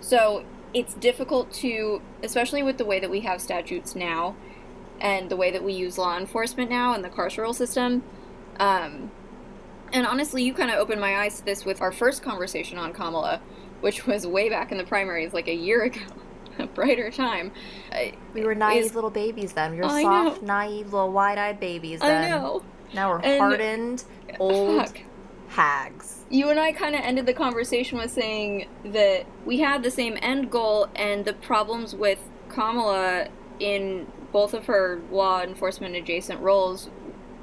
So it's difficult to, especially with the way that we have statutes now and the way that we use law enforcement now and the carceral system. Um, and honestly, you kind of opened my eyes to this with our first conversation on Kamala, which was way back in the primaries, like a year ago. a brighter time. Uh, we were naive is- little babies then. We were I soft, know. naive, little wide-eyed babies then. I know. Now we're And- hardened, old Fuck. hags. you and I kind of ended the conversation with saying that we had the same end goal, and the problems with Kamala in both of her law enforcement adjacent roles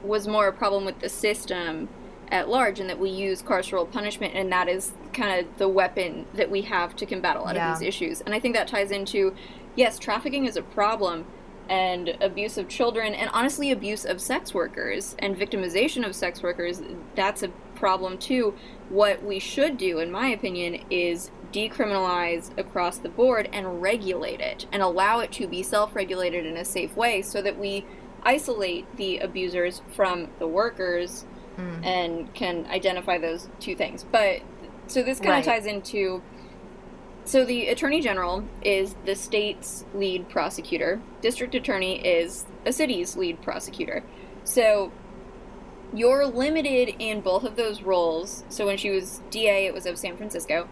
was more a problem with the system at large, and that we use carceral punishment, and that is kind of the weapon that we have to combat a lot Yeah. of these issues. And I think that ties into yes, trafficking is a problem. And abuse of children, and honestly, abuse of sex workers and victimization of sex workers, that's a problem too. What we should do, in my opinion, is decriminalize across the board and regulate it and allow it to be self regulated in a safe way so that we isolate the abusers from the workers Mm. and can identify those two things. But so this kind Right. of ties into so the attorney general is the state's lead prosecutor. District attorney is a city's lead prosecutor. So you're limited in both of those roles. So when she was DA, it was of San Francisco,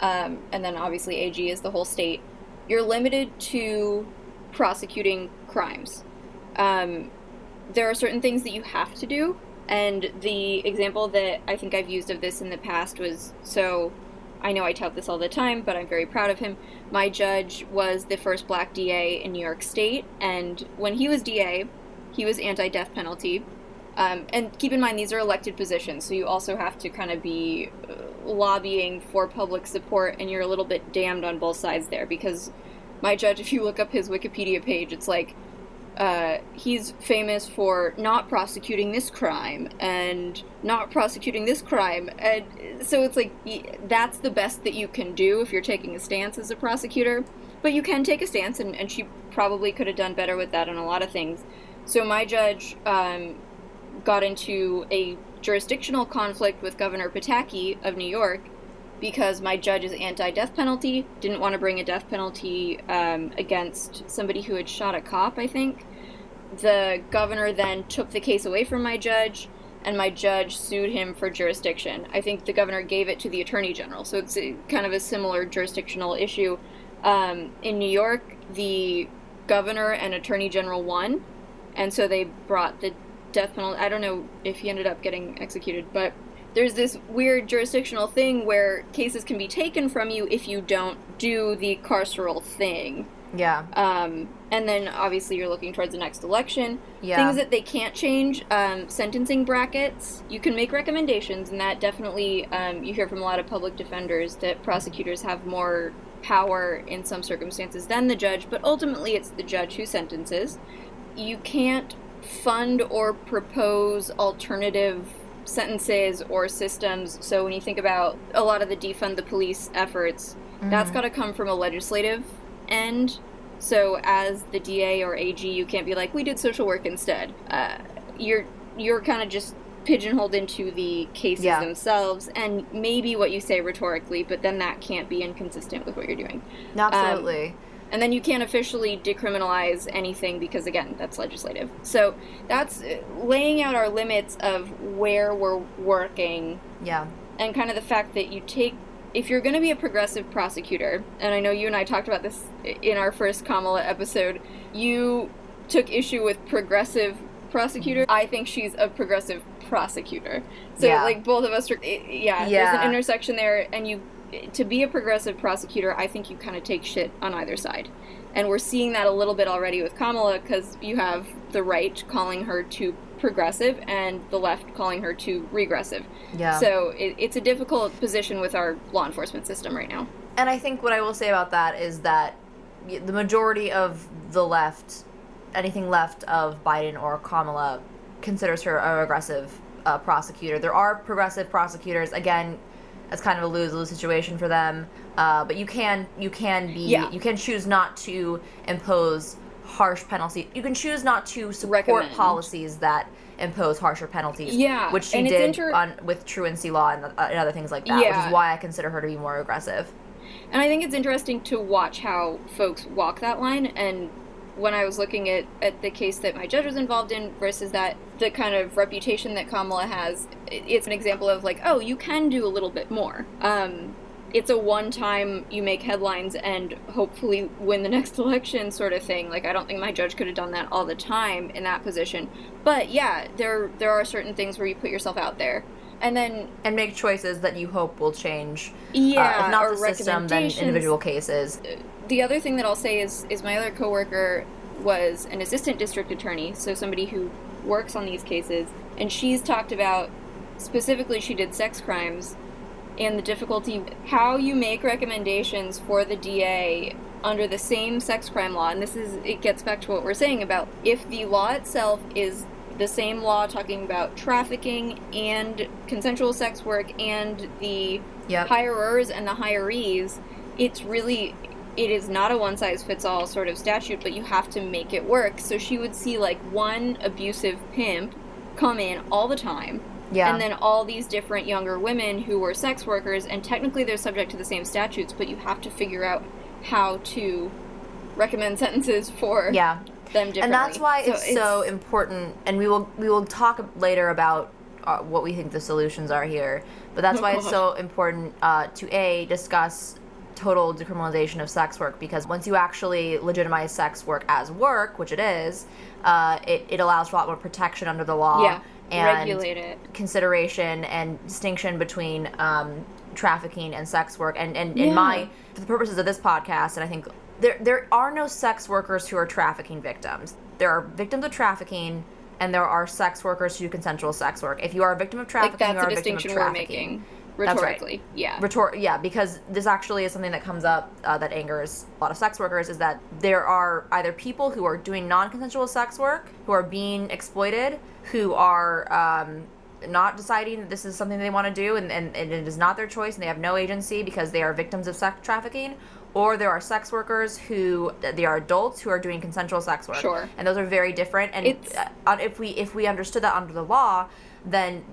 um, and then obviously AG is the whole state. You're limited to prosecuting crimes. Um, there are certain things that you have to do, and the example that I think I've used of this in the past was so. I know I tout this all the time, but I'm very proud of him. My judge was the first black DA in New York State, and when he was DA, he was anti death penalty. Um, and keep in mind, these are elected positions, so you also have to kind of be uh, lobbying for public support, and you're a little bit damned on both sides there because my judge, if you look up his Wikipedia page, it's like uh, he's famous for not prosecuting this crime and not prosecuting this crime. And so it's like that's the best that you can do if you're taking a stance as a prosecutor. But you can take a stance, and, and she probably could have done better with that on a lot of things. So my judge um, got into a jurisdictional conflict with Governor Pataki of New York because my judge is anti-death penalty, didn't want to bring a death penalty um, against somebody who had shot a cop, I think. The governor then took the case away from my judge, and my judge sued him for jurisdiction. I think the governor gave it to the attorney general, so it's a, kind of a similar jurisdictional issue. Um, in New York, the governor and attorney general won, and so they brought the death penalty. I don't know if he ended up getting executed, but there's this weird jurisdictional thing where cases can be taken from you if you don't do the carceral thing. Yeah. Um, and then obviously you're looking towards the next election. Yeah. Things that they can't change, um, sentencing brackets. You can make recommendations, and that definitely um, you hear from a lot of public defenders that prosecutors have more power in some circumstances than the judge, but ultimately it's the judge who sentences. You can't fund or propose alternative sentences or systems. So when you think about a lot of the defund the police efforts, that's got to come from a legislative end. So as the DA or AG, you can't be like, we did social work instead. Uh, you're you're kind of just pigeonholed into the cases Yeah. themselves, and maybe what you say rhetorically, but then that can't be inconsistent with what you're doing. Absolutely. And then you can't officially decriminalize anything because, again, that's legislative. So that's uh, laying out our limits of where we're working yeah. and kind of the fact that you take if you're going to be a progressive prosecutor and i know you and i talked about this in our first kamala episode you took issue with progressive prosecutor i think she's a progressive prosecutor so Yeah. like both of us are, i- yeah, there's an intersection there and you to be a progressive prosecutor, I think you kind of take shit on either side. And we're seeing that a little bit already with Kamala because you have the right calling her too progressive and the left calling her too regressive. Yeah. So it, it's a difficult position with our law enforcement system right now. And I think what I will say about that is that the majority of the left, anything left of Biden or Kamala, considers her a regressive uh, prosecutor. There are progressive prosecutors. Again, it's kind of a lose lose situation for them. Uh, but you can you can be Yeah. you can choose not to impose harsh penalties. You can choose not to support Recommend. policies that impose harsher penalties. Yeah, which she did inter- on with truancy law and, uh, and other things like that. Yeah. Which is why I consider her to be more aggressive. And I think it's interesting to watch how folks walk that line. And when I was looking at, at the case that my judge was involved in versus that, the kind of reputation that Kamala has, it's an example of like, oh, you can do a little bit more. Um, it's a one time you make headlines and hopefully win the next election sort of thing. Like I don't think my judge could have done that all the time in that position. But yeah, there there are certain things where you put yourself out there. And then and make choices that you hope will change. yeah, uh, if not the system, then individual cases. the other thing that I'll say is is my other coworker was an assistant district attorney, so somebody who works on these cases, and she's talked about specifically she did sex crimes and the difficulty how you make recommendations for the DA under the same sex crime law and this is it gets back to what we're saying about if the law itself is the same law talking about trafficking and consensual sex work and the Yep. hirers and the hirees it's really it is not a one size fits all sort of statute but you have to make it work so she would see like one abusive pimp come in all the time Yeah. and then all these different younger women who were sex workers and technically they're subject to the same statutes but you have to figure out how to recommend sentences for yeah. them differently And that's why it's, so important. And we will we will talk later about uh, what we think the solutions are here. But that's why it's so important uh, to a discuss total decriminalization of sex work because once you actually legitimize sex work as work, which it is, uh, it, it allows for a lot more protection under the law. yeah and regulate it consideration and distinction between um, trafficking and sex work. And, and in Yeah. my, for the purposes of this podcast, and I think there there are no sex workers who are trafficking victims. There are victims of trafficking, and there are sex workers who do consensual sex work. If you are a victim of trafficking, like that's you are a a victim of distinction we're trafficking. That's right. yeah Retor- yeah, because this actually is something that comes up uh, that angers a lot of sex workers is that there are either people who are doing non-consensual sex work, who are being exploited, who are um, not deciding that this is something they want to do and, and, and it is not their choice and they have no agency because they are victims of sex trafficking, or there are sex workers who they are adults who are doing consensual sex work. Sure. And those are very different. And It's- uh, if we if we understood that under the law, then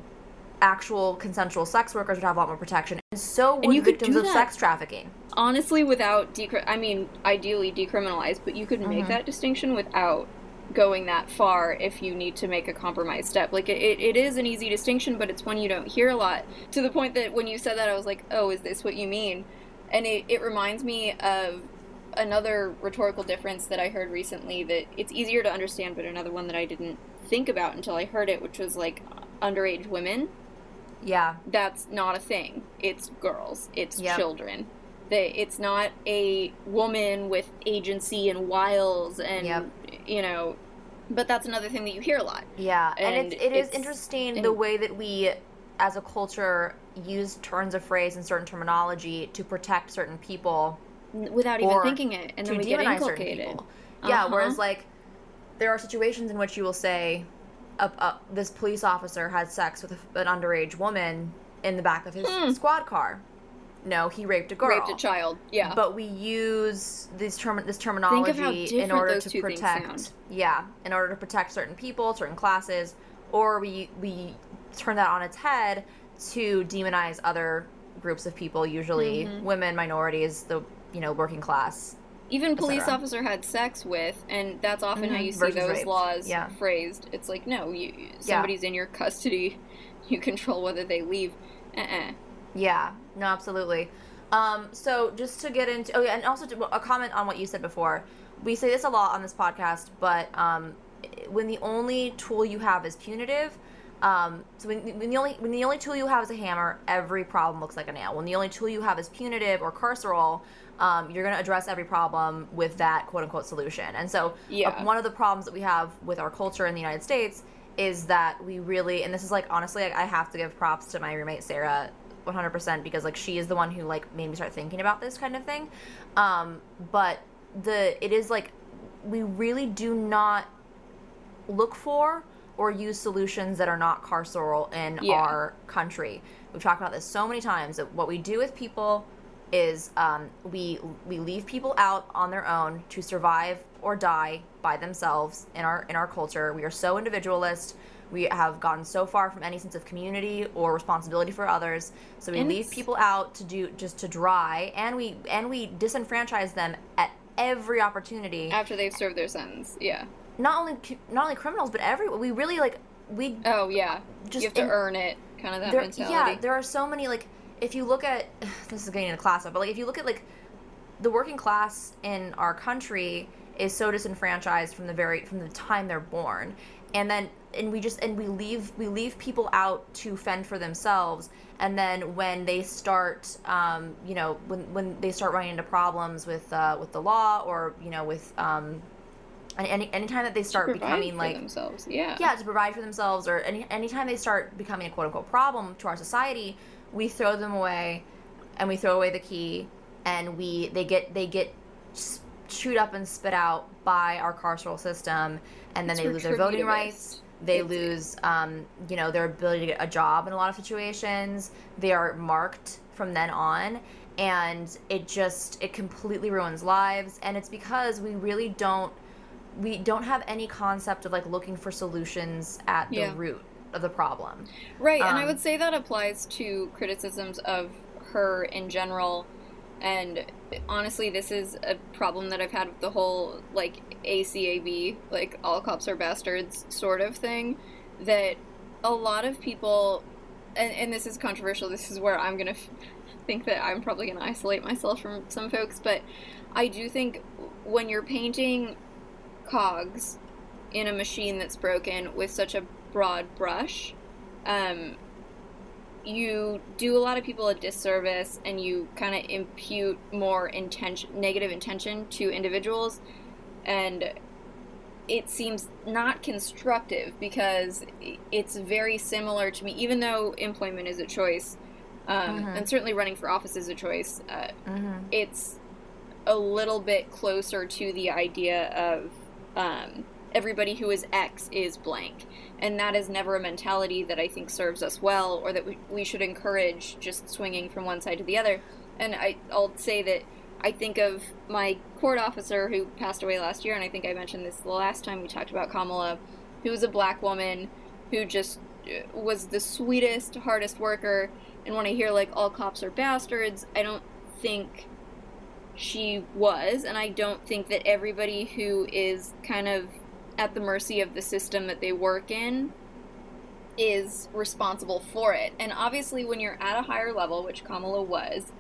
actual consensual sex workers would have a lot more protection, and so would you could victims of sex trafficking. honestly without decri- i mean ideally decriminalize but you could make Mhm. that distinction without going that far if you need to make a compromise step like it, it, it is an easy distinction but it's one you don't hear a lot to the point that when you said that i was like oh is this what you mean and it, it reminds me of another rhetorical difference that i heard recently that it's easier to understand but another one that i didn't think about until i heard it which was like underage women Yeah, that's not a thing. It's girls. It's Yep. children. They, it's not a woman with agency and wiles and Yep. you know. But that's another thing that you hear a lot. yeah, and, And it's, it is it's- interesting the way that we, as a culture, use turns of phrase and certain terminology to protect certain people Without even thinking it, and to then we get demonize certain inculcated. people. Yeah, Uh-huh. whereas like there are situations in which you will say, a, a, "This police officer had sex with a, an underage woman in the back of his Hmm. squad car." No, he raped a girl. Raped a child. Yeah. But we use these term this terminology in order to protect yeah, in order to protect certain people, certain classes, or we we turn that on its head to demonize other groups of people, usually Mhm. women, minorities, the you know working class. Even police officer had sex with, and that's often how Mhm. you see Versus those raped. laws Yeah. phrased. It's like no, you somebody's in your custody, you control whether they leave. Uh-uh. Yeah, no, absolutely. Um, so just to get into, oh yeah, and also to, a comment on what you said before. We say this a lot on this podcast, but um, when the only tool you have is punitive, Um, so when, when the only when the only tool you have is a hammer, every problem looks like a nail. When the only tool you have is punitive or carceral, um, you're going to address every problem with that quote unquote solution. And so, uh, Yeah. one of the problems that we have with our culture in the United States is that we really, and this is like honestly, like, I have to give props to my roommate Sarah, 100% because like she is the one who like made me start thinking about this kind of thing. Um, but the it is like we really do not look for or use solutions that are not carceral in Yeah. our country. We've talked about this so many times that what we do with people is um, we we leave people out on their own to survive or die by themselves in our in our culture. We are so individualist. We have gotten so far from any sense of community or responsibility for others. So we And leave it's- people out to do just to dry, and we and we disenfranchise them at every opportunity After they've served their sentence. Yeah. not only not only criminals but every we really like we Oh yeah. Just you have to in- earn it. Kind of that there, mentality. yeah there are so many like if you look at this is getting into class but like if you look at like the working class in our country is so disenfranchised from the very from the time they're born and then and we just and we leave we leave people out to fend for themselves and then when they start um, you know when when they start running into problems with uh, with the law or you know with um, any, any anytime that they start becoming for like themselves. Yeah. yeah to provide for themselves or any anytime they start becoming a quote unquote problem to our society we throw them away and we throw away the key and we they get they get chewed up and spit out by our carceral system and then It's they lose their voting rights. They It's- lose um, you know their ability to get a job in a lot of situations. They are marked from then on and it just it completely ruins lives. And it's because we really don't we don't have any concept of like looking for solutions at the Yeah. root of the problem. Right, and I Um, would say that applies to criticisms of her in general. And honestly, this is a problem that I've had with the whole like ACAB, like all cops are bastards sort of thing. That a lot of people, and, and this is controversial. This is where I'm gonna f- think that I'm probably gonna isolate myself from some folks, but I do think when you're painting cogs in a machine that's broken with such a broad brush, um, you do a lot of people a disservice and you kind of impute more intention, negative intention to individuals, and it seems not constructive because it's very similar to me. Even though employment is a choice, um, Mhm. and certainly running for office is a choice, uh, Mm-hmm. it's a little bit closer to the idea of um, everybody who is X is blank. And that is never a mentality that I think serves us well or that we, we should encourage just swinging from one side to the other. And I, I'll say that I think of my court officer who passed away last year, and I think I mentioned this the last time we talked about Kamala, who was a black woman who just uh, was the sweetest, hardest worker. And when I hear like all cops are bastards, I don't think she was, and I don't think that everybody who is kind of at the mercy of the system that they work in is responsible for it. And obviously, when you're at a higher level, which Kamala was,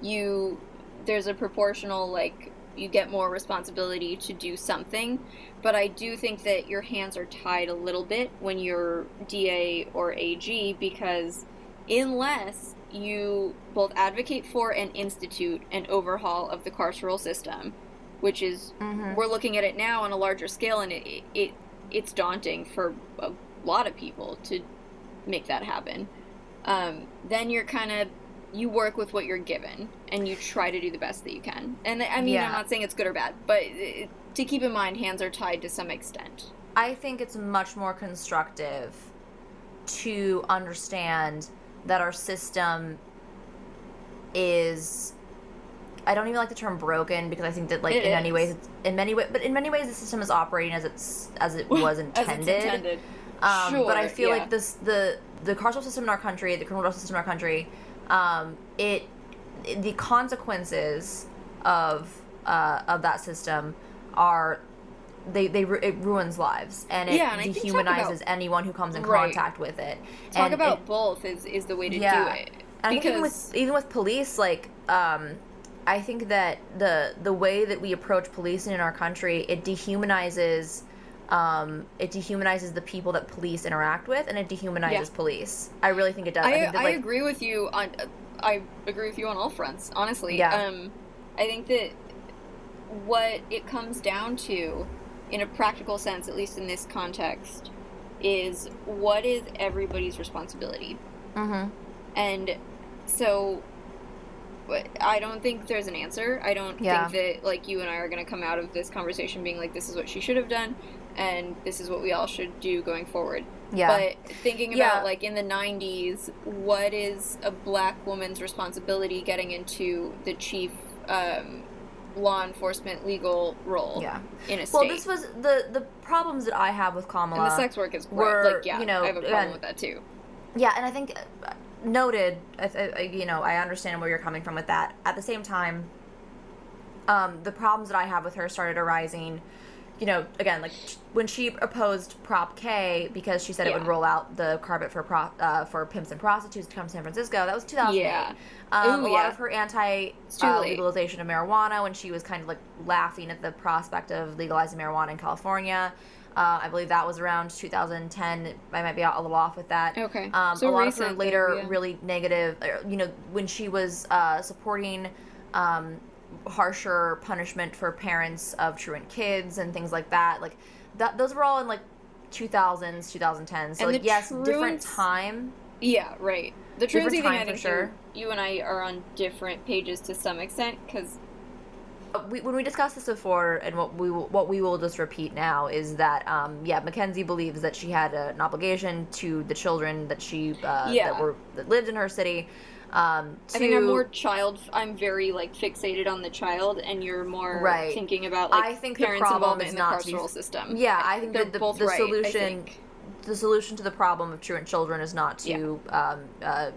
you there's a proportional like you get more responsibility to do something. But I do think that your hands are tied a little bit when you're DA or AG because unless you both advocate for and institute an overhaul of the carceral system, which is Mhm. we're looking at it now on a larger scale, and it, it it's daunting for a lot of people to make that happen. Um, then you're kind of you work with what you're given, and you try to do the best that you can. And I mean, Yeah. I'm not saying it's good or bad, but it, to keep in mind, hands are tied to some extent. I think it's much more constructive to understand that our system is I don't even like the term broken because I think that like It in many is. ways it's, in many ways but in many ways the system is operating as it's as it was As intended. intended. Um, but I feel yeah. like this the the carceral system in our country, the criminal justice system in our country, um, it, it- the consequences of uh, of that system are they they it ruins lives and it Yeah, and talk about- dehumanizes anyone who comes in Right. contact with it. Talk and about it- both is, is the way to yeah. do it. and think even with even with police, like um, I think that the the way that we approach policing in our country it dehumanizes Um, it dehumanizes the people that police interact with, and it dehumanizes Yeah. police. I really think it does. I, I, that, I like, agree with you on I agree with you on all fronts, honestly. Yeah. Um I think that what it comes down to in a practical sense, at least in this context, is what is everybody's responsibility? mhm. And so I don't think there's an answer. I don't Yeah. think that like you and I are going to come out of this conversation being like this is what she should have done and this is what we all should do going forward. yeah, But thinking Yeah. about like in the 90s, what is a black woman's responsibility getting into the chief um, law enforcement legal role yeah. in a state? Well, this was the the problems that I have with Kamala. and the sex work is were, like yeah, you know, I have a problem and- with that too. Yeah, and I think uh, noted. I, I, you know, I understand where you're coming from with that. At the same time, um, the problems that I have with her started arising. You know, again, like when she opposed Prop K because she said it would roll out the carpet for pro, uh, for pimps and prostitutes to come to San Francisco. That was 2008. Yeah. Um, Ooh, a lot of her anti uh, legalization of marijuana when she was kind of like laughing at the prospect of legalizing marijuana in California. Uh, I believe that was around 2010. I might be a little off with that. Okay. Um, So a lot recent of her later yeah. really negative, you know, when she was uh, supporting um, harsher punishment for parents of truant kids and things like that. Like that, those were all in like 2000s, 2010s. So And like yes, different time. Yeah, right. The truancy thing, I for think sure. you, you and I are on different pages to some extent because we, when we discussed this before, and what we will, what we will just repeat now is that um, yeah, Mackenzie believes that she had a, an obligation to the children that she uh, Yeah. that were that lived in her city. Um, to, I think I'm more child. I'm very like fixated on the child, and you're more Right. thinking about like I think the parents' problem involvement is in the not to system. Yeah, I think that the, both the right, solution the solution to the problem of truant children is not to um, uh,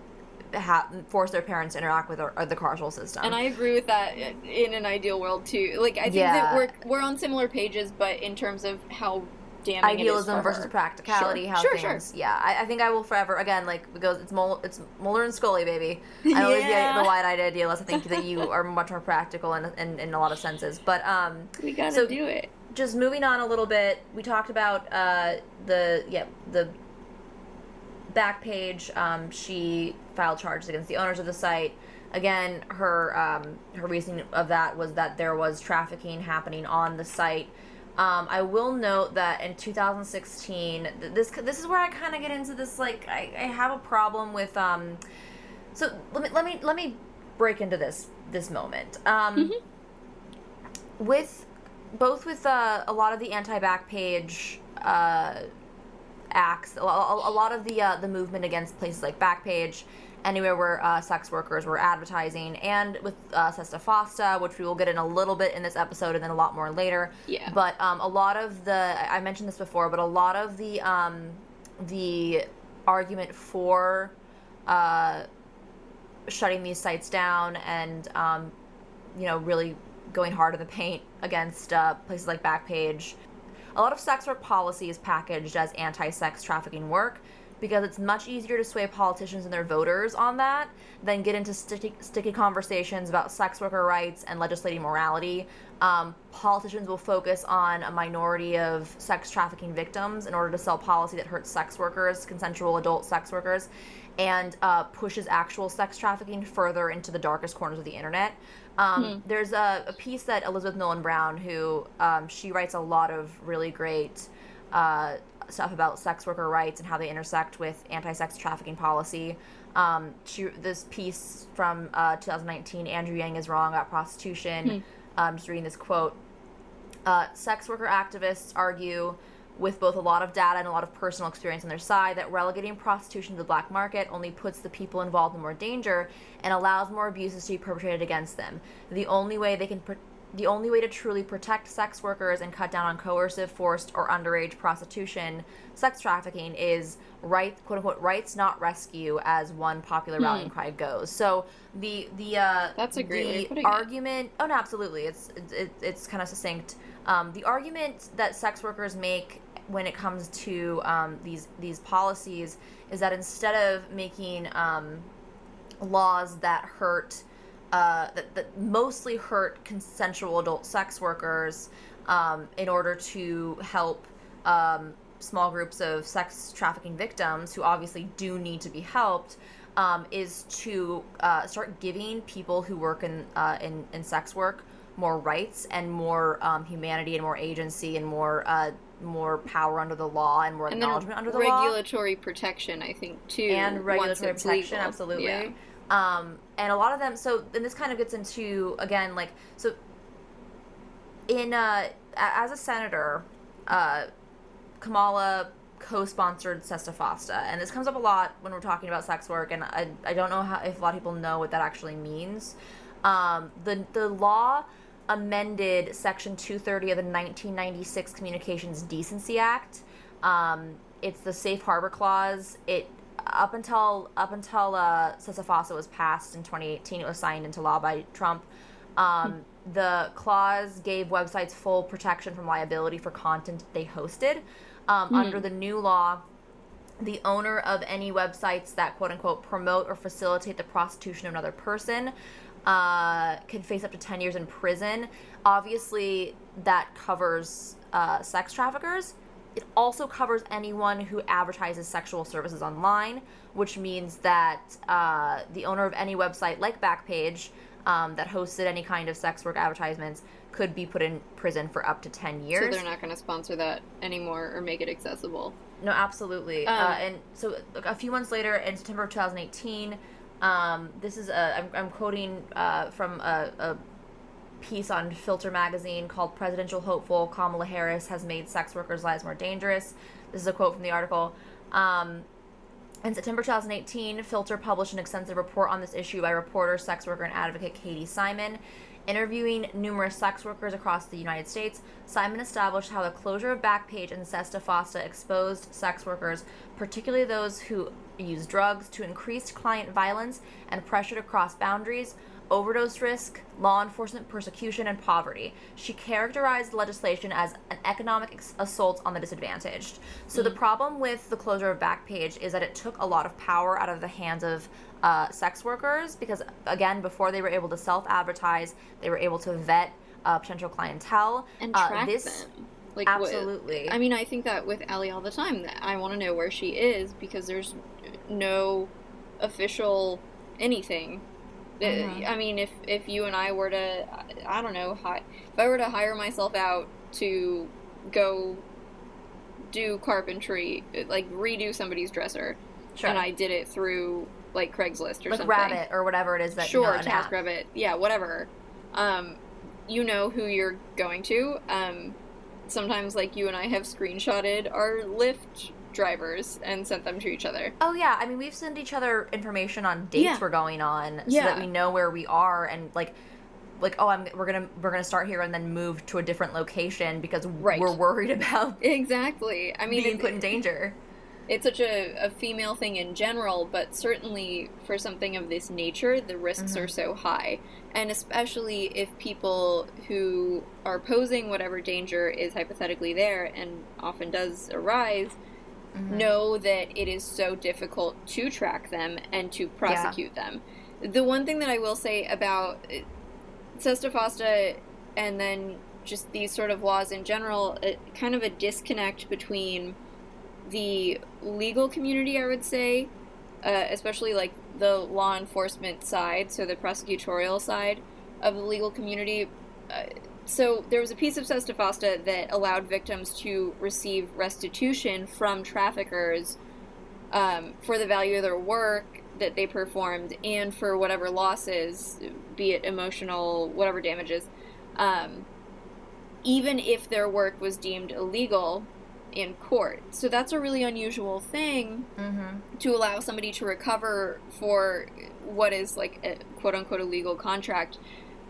ha- force their parents to interact with the carceral system. And I agree with that in an ideal world too. Like I think Yeah. that we're we're on similar pages, but in terms of how damning idealism it is for versus her. practicality, Sure, how sure, sure. things. Yeah, I, I think I will forever again like because it's Mul- it's Mulder and Scully, baby. I always Yeah. the, the wide-eyed idealist. I think that you are much more practical in, in, in a lot of senses. But um, We gotta So- do it. just moving on a little bit, we talked about uh, the yeah the Backpage. Um, she filed charges against the owners of the site. Again, her um, her reasoning of that was that there was trafficking happening on the site. Um, I will note that in 2016, this this is where I kind of get into this. Like, I, I have a problem with. Um, so let me let me let me break into this this moment. Um, with both with uh, a lot of the anti-Backpage uh, acts, a lot of the uh, the movement against places like Backpage, anywhere where uh, sex workers were advertising, and with uh, Sesta Fosta, which we will get in a little bit in this episode and then a lot more later. Yeah. But um, a lot of the I mentioned this before, but a lot of the um, the argument for uh, shutting these sites down and um, you know really going hard in the paint against uh, places like Backpage. A lot of sex work policy is packaged as anti-sex trafficking work because it's much easier to sway politicians and their voters on that than get into sticky, sticky conversations about sex worker rights and legislating morality. Um, politicians will focus on a minority of sex trafficking victims in order to sell policy that hurts sex workers, consensual adult sex workers, and uh, pushes actual sex trafficking further into the darkest corners of the internet. Um, There's a, a piece that Elizabeth Nolan Brown, who um, she writes a lot of really great uh, stuff about sex worker rights and how they intersect with anti-sex trafficking policy. Um, she, this piece from uh, 2019, Andrew Yang is wrong about prostitution. Um, just reading this quote. Uh, sex worker activists argue, with both a lot of data and a lot of personal experience on their side, that relegating prostitution to the black market only puts the people involved in more danger and allows more abuses to be perpetrated against them. The only way they can. Pr- the only way to truly protect sex workers and cut down on coercive, forced, or underage prostitution, sex trafficking, is right, quote unquote, rights not rescue, as one popular rallying cry goes. So the the uh, That's a great putting it. argument. Oh no, absolutely. It's it, it's kind of succinct. Um, the argument that sex workers make when it comes to um, these these policies is that instead of making um, laws that hurt uh, that, that mostly hurt consensual adult sex workers um, in order to help um, small groups of sex trafficking victims who obviously do need to be helped um, is to uh, start giving people who work in, uh, in in sex work more rights and more um, humanity and more agency and more uh, more power under the law and more and acknowledgement under the law regulatory protection, I think, too. and regulatory protection legal. absolutely Yeah. Um and a lot of them so and this kind of gets into again like so in uh as a senator uh kamala co-sponsored sesta fosta and this comes up a lot when we're talking about sex work and i, I don't know how if a lot of people know what that actually means. Um the the law amended section 230 of the 1996 communications decency act. Um, it's the safe harbor clause. It up until up until uh, Sesta was passed in 2018 it was signed into law by Trump um, the clause gave websites full protection from liability for content they hosted um, under the new law the owner of any websites that quote unquote promote or facilitate the prostitution of another person uh, can face up to 10 years in prison. Obviously, that covers uh, sex traffickers. It also covers anyone who advertises sexual services online, which means that uh, the owner of any website like Backpage um, that hosted any kind of sex work advertisements could be put in prison for up to 10 years. So they're not going to sponsor that anymore or make it accessible. No, absolutely. Um, uh, and so like, a few months later, in September of 2018, um, this is a, I'm, I'm quoting uh, from a, a piece on Filter magazine called Presidential Hopeful Kamala Harris has made sex workers' lives more dangerous. This is a quote from the article. Um, in September 2018, Filter published an extensive report on this issue by reporter, sex worker, and advocate Katie Simon. Interviewing numerous sex workers across the United States, Simon established how the closure of Backpage and Sesta Fosta exposed sex workers, particularly those who use drugs, to increased client violence and pressure to cross boundaries, overdose risk, law enforcement persecution, and poverty. She characterized legislation as an economic ex- assault on the disadvantaged. So the problem with the closure of Backpage is that it took a lot of power out of the hands of uh, sex workers because, again, before they were able to self-advertise, they were able to vet uh, potential clientele. And Uh, track this, them. Like absolutely. I mean, I think that with Allie all the time. That I want to know where she is because there's no official anything. Mhm. I mean, if if you and I were to, I don't know, hi, if I were to hire myself out to go do carpentry, like redo somebody's dresser, Sure. and I did it through like Craigslist or like something. Rabbit or whatever it is that sure, you know, an app. TaskRabbit, yeah, whatever. Um, you know who you're going to. Um, sometimes, like you and I have screenshotted our Lyft drivers and sent them to each other. Oh yeah, I mean we've sent each other information on dates Yeah. we're going on, so Yeah. that we know where we are and like, like oh I'm we're gonna we're gonna start here and then move to a different location because Right. we're worried about Exactly. I mean, being it- put in danger. It's such a, a female thing in general, but certainly for something of this nature, the risks Mhm. are so high. And especially if people who are posing whatever danger is hypothetically there and often does arise Mhm. know that it is so difficult to track them and to prosecute them. The one thing that I will say about uh, Sesta Fosta and then just these sort of laws in general, uh, kind of a disconnect between the legal community, I would say, uh, especially like the law enforcement side, so the prosecutorial side of the legal community. Uh, so there was a piece of Sesta Fosta that allowed victims to receive restitution from traffickers um, for the value of their work that they performed and for whatever losses, be it emotional, whatever damages, um, even if their work was deemed illegal in court. So that's a really unusual thing Mhm. to allow somebody to recover for what is like a quote unquote illegal contract.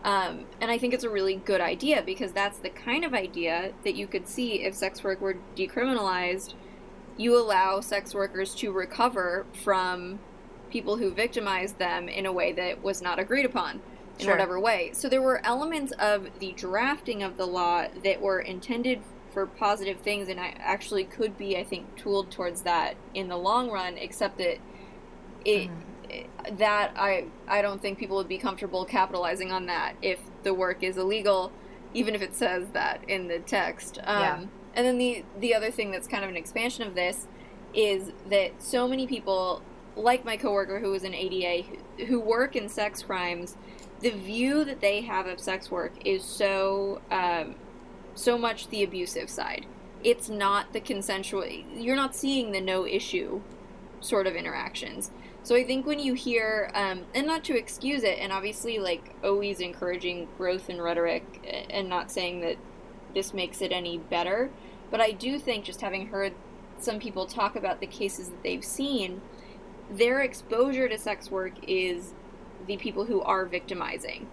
Um, and I think it's a really good idea because that's the kind of idea that you could see if sex work were decriminalized. You allow sex workers to recover from people who victimized them in a way that was not agreed upon in Sure. whatever way. So there were elements of the drafting of the law that were intended for positive things and I actually could be, I think, tooled towards that in the long run, except that it Mm-hmm. that I I don't think people would be comfortable capitalizing on that if the work is illegal, even if it says that in the text. Um, Yeah. And then the the other thing that's kind of an expansion of this is that so many people, like my coworker who was an ADA, who, who work in sex crimes, the view that they have of sex work is so um, so much the abusive side. It's not the consensual. You're not seeing the no issue sort of interactions. So I think when you hear, um, and not to excuse it, and obviously like always encouraging growth in rhetoric, and not saying that this makes it any better, but I do think just having heard some people talk about the cases that they've seen, their exposure to sex work is the people who are victimizing.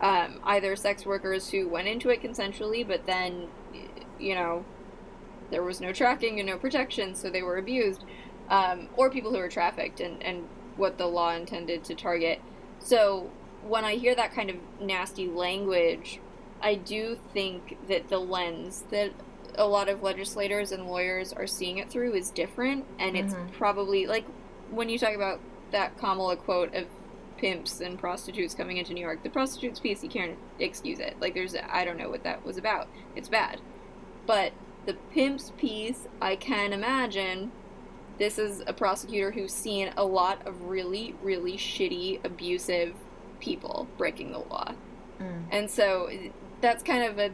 Um, either sex workers who went into it consensually, but then, you know, there was no tracking and no protection, so they were abused, um, or people who were trafficked and, and what the law intended to target. So when I hear that kind of nasty language, I do think that the lens that a lot of legislators and lawyers are seeing it through is different, and it's Mhm. probably like when you talk about that Kamala quote of pimps and prostitutes coming into New York, the prostitutes piece you can't excuse it. Like there's I don't know what that was about. It's bad, but the pimps piece I can imagine. This is a prosecutor who's seen a lot of really, really shitty, abusive people breaking the law. Mm. And so that's kind of a,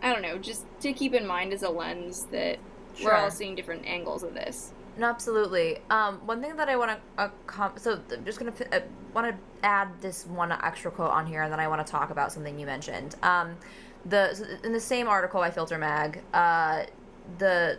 I don't know, just to keep in mind as a lens that we're all seeing different angles of this. No, absolutely. Um, one thing that I want to uh, com- so I'm just gonna uh, want to add this one extra quote on here, and then I want to talk about something you mentioned. Um, the so in the same article by Filter Mag, uh, the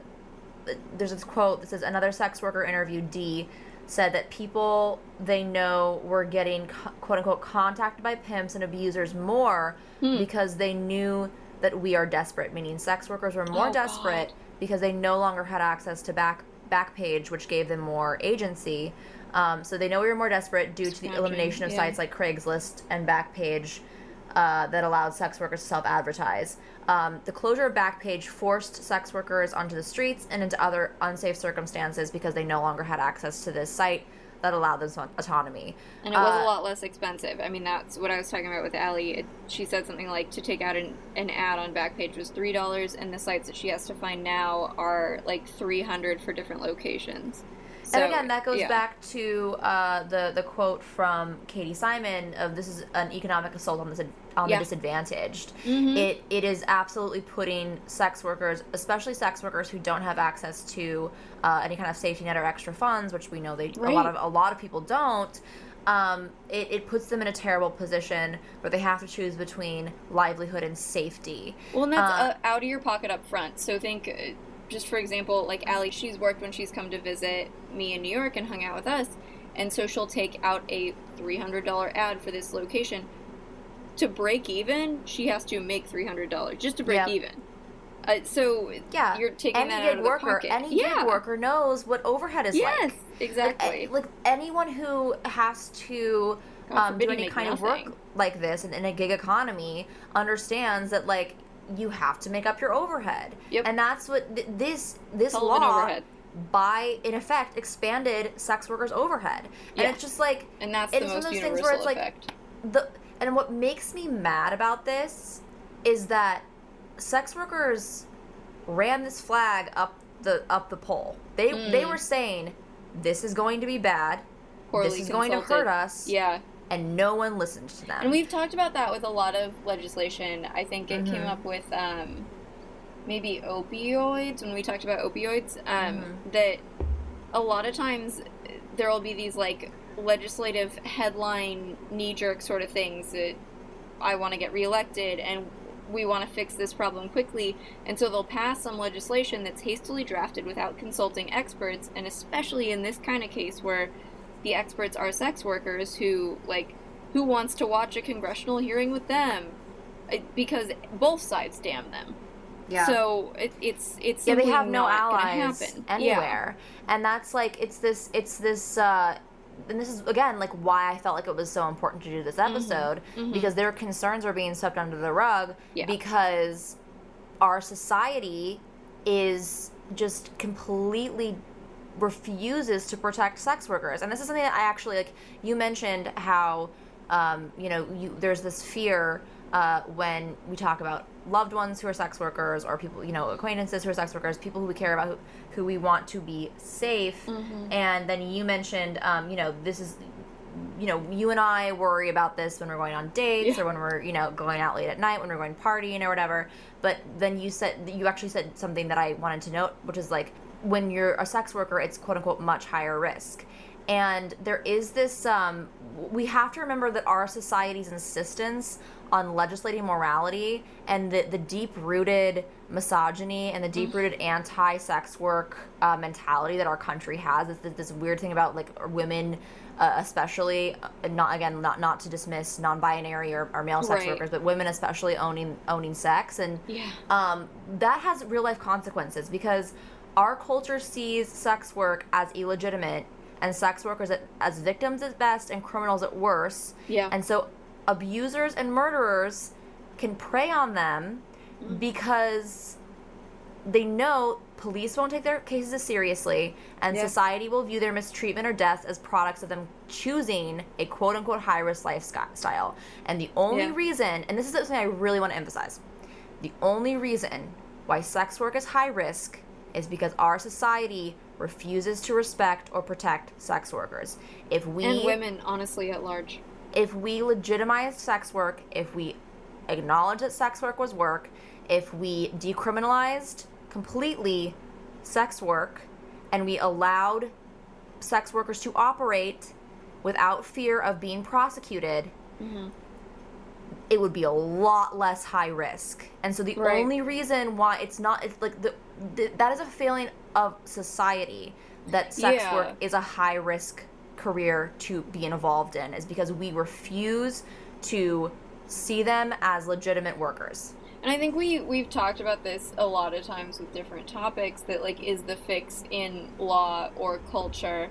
there's this quote that says another sex worker interviewed D said that people they know were getting quote unquote contacted by pimps and abusers more Hmm. because they knew that we are desperate meaning sex workers were more Oh, desperate God. because they no longer had access to back Backpage, which gave them more agency. Um, so they know we were more desperate due to the elimination of yeah. sites like Craigslist and Backpage uh, that allowed sex workers to self-advertise. Um, the closure of Backpage forced sex workers onto the streets and into other unsafe circumstances because they no longer had access to this site that allowed them some autonomy. And it was Uh, a lot less expensive. I mean, that's what I was talking about with Allie. It, she said something like to take out an, an ad on Backpage was three dollars, and the sites that she has to find now are like three hundred for different locations. So, and again, that goes yeah. back to uh, the the quote from Katie Simon of "This is an economic assault on the on Yeah. the disadvantaged." Mhm. It it is absolutely putting sex workers, especially sex workers who don't have access to uh, any kind of safety net or extra funds, which we know they a lot of a lot of people don't. Um, it, it puts them in a terrible position where they have to choose between livelihood and safety. Well, and that's Uh, uh, out of your pocket up front. So think, uh, just for example, like Allie, she's worked when she's come to visit me in New York and hung out with us, and so she'll take out a three hundred dollar ad for this location. To break even, she has to make three hundred dollars just to break Yep. even. Uh, so Yeah, you're taking any that gig out of the worker, pocket. any yeah. gig worker knows what overhead is like. Yes, exactly. a- Like, anyone who has to um, do any kind of work like this in, in a gig economy understands that like you have to make up your overhead. Yep. And that's what th- this this law by in effect expanded sex workers overhead. And Yeah. it's just like and that's it's the one of most those things where it's like effect. the and what makes me mad about this is that sex workers ran this flag up the up the pole. They they Mm. were saying this is going to be bad. Poorly this is going to hurt us. Yeah. And no one listens to them. And we've talked about that with a lot of legislation. I think it came Mhm. up with um, maybe opioids when we talked about opioids. Um, Mhm. That a lot of times there will be these like legislative headline knee jerk sort of things that I want to get reelected and we want to fix this problem quickly. And so they'll pass some legislation that's hastily drafted without consulting experts, and especially in this kind of case where the experts are sex workers who, like, who wants to watch a congressional hearing with them? Because both sides damn them. yeah. So it, it's it's yeah, they have no allies anywhere, and that's like it's this it's this uh, and this is again like why I felt like it was so important to do this episode mhm. because their concerns were being swept under the rug Yeah. because our society is just completely refuses to protect sex workers and this is something that i actually like you mentioned how um, you know you there's this fear uh, when we talk about loved ones who are sex workers or people, you know, acquaintances who are sex workers, people who we care about, who, who we want to be safe. And then you mentioned, um, you know, this is, you know, you and I worry about this when we're going on dates Yeah. or when we're, you know, going out late at night, when we're going partying or whatever. But then you said, you actually said something that I wanted to note, which is like, when you're a sex worker, it's quote unquote much higher risk. And there is this, um, we have to remember that our society's insistence on legislating morality and the, the deep rooted misogyny and the deep rooted anti sex work uh, mentality that our country has. It's this, this weird thing about like women. Uh, especially, uh, not again, not not to dismiss non-binary or, or male sex Right. workers, but women especially owning owning sex, and Yeah. um, that has real life consequences because our culture sees sex work as illegitimate and sex workers as victims at best and criminals at worst. Yeah. And so abusers and murderers can prey on them mm-hmm. because they know police won't take their cases as seriously and Yeah. society will view their mistreatment or death as products of them choosing a quote unquote high risk lifestyle. And the only Yeah. reason, and this is something I really want to emphasize, the only reason why sex work is high risk is because our society refuses to respect or protect sex workers. If we and women, honestly, at large. if we legitimized sex work, if we acknowledged that sex work was work, if we decriminalized completely sex work, and we allowed sex workers to operate without fear of being prosecuted, mm-hmm. it would be a lot less high risk. And so the Right. only reason why it's not it's like the, the that is a failing of society that sex Yeah. work is a high risk career to be involved in is because we refuse to see them as legitimate workers. And I think we we've talked about this a lot of times with different topics that like is the fix in law or culture.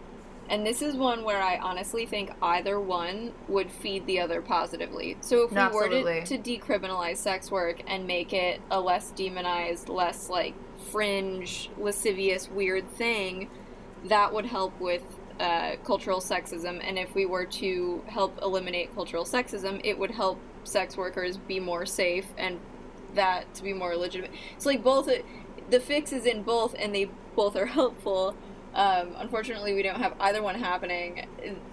And this is one where I honestly think either one would feed the other positively. So if we Absolutely. were to, to decriminalize sex work and make it a less demonized, less like fringe, lascivious, weird thing, that would help with uh, cultural sexism. And if we were to help eliminate cultural sexism, it would help sex workers be more safe and that to be more legitimate. So like both, the fix is in both, and they both are helpful. Um, unfortunately, we don't have either one happening.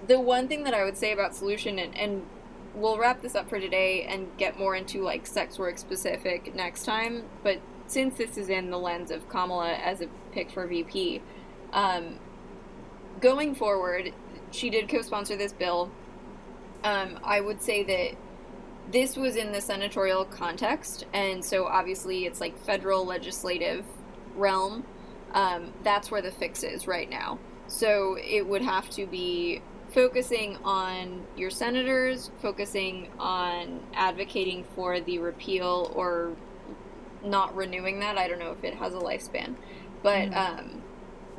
The one thing that I would say about solution, and, and we'll wrap this up for today and get more into like sex work specific next time. But since this is in the lens of Kamala as a pick for VP, um, going forward, she did co-sponsor this bill. Um, I would say that this was in the senatorial context, and so obviously it's like federal legislative realm. Um, that's where the fix is right now. So it would have to be focusing on your senators, focusing on advocating for the repeal or not renewing that. I don't know if it has a lifespan, but um,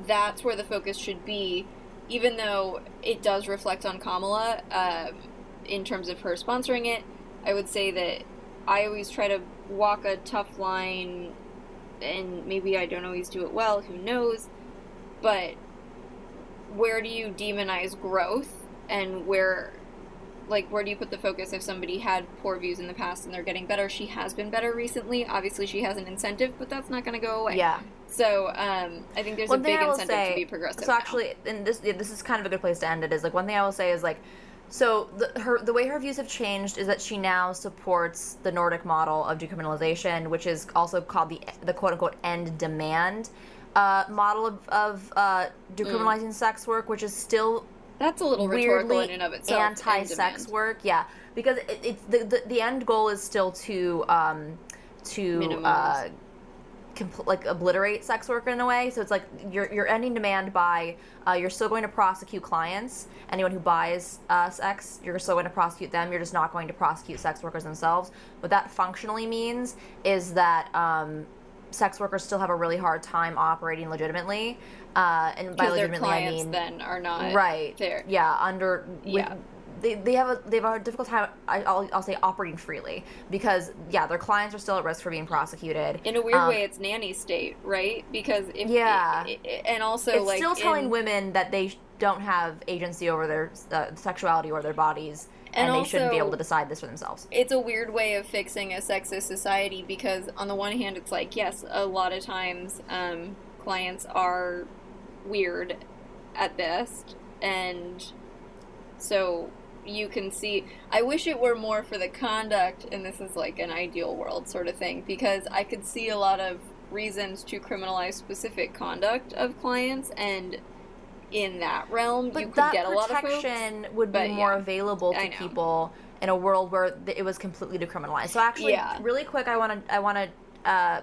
that's where the focus should be. Even though it does reflect on Kamala um, in terms of her sponsoring it, I would say that I always try to walk a tough line, and maybe I don't always do it well. Who knows? But where do you demonize growth, and where, like, where do you put the focus if somebody had poor views in the past and they're getting better? She has been better recently. Obviously, she has an incentive, but that's not going to go away. Yeah. So um, I think there's one a big incentive say, to be progressive. So now. actually, and this yeah, this is kind of a good place to end it. Is like one thing I will say is like, so the, her the way her views have changed is that she now supports the Nordic model of decriminalization, which is also called the the quote unquote end demand uh, model of, of uh, decriminalizing sex work, which is still that's a little rhetorical in and of itself. anti-sex work. Yeah, because it, it's the, the the end goal is still to um to uh compl- like obliterate sex work in a way. So it's like you're you're ending demand by uh, you're still going to prosecute clients. Anyone who buys uh, sex, you're still going to prosecute them. You're just not going to prosecute sex workers themselves. What that functionally means is that. Um, Sex workers still have a really hard time operating legitimately, uh, and by Because their legitimately I clients mean then are not right there. yeah under with, Yeah. they, they have a they have a difficult time I, I'll, I'll say operating freely because yeah their clients are still at risk for being prosecuted In a weird Um, way, it's nanny state, right? Because if Yeah. i- i- and also it's like still telling in- women that they don't have agency over their uh, sexuality or their bodies, and, And they shouldn't be able to decide this for themselves. it's a weird way of fixing a sexist society because on the one hand it's like yes a lot of times um, clients are weird at best and so you can see i wish it were more for the conduct and this is like an ideal world sort of thing because i could see a lot of reasons to criminalize specific conduct of clients and in that realm But you could that get a lot of protection would be but more yeah, available to people in a world where it was completely decriminalized. So actually, Yeah. really quick, I want to I want to uh,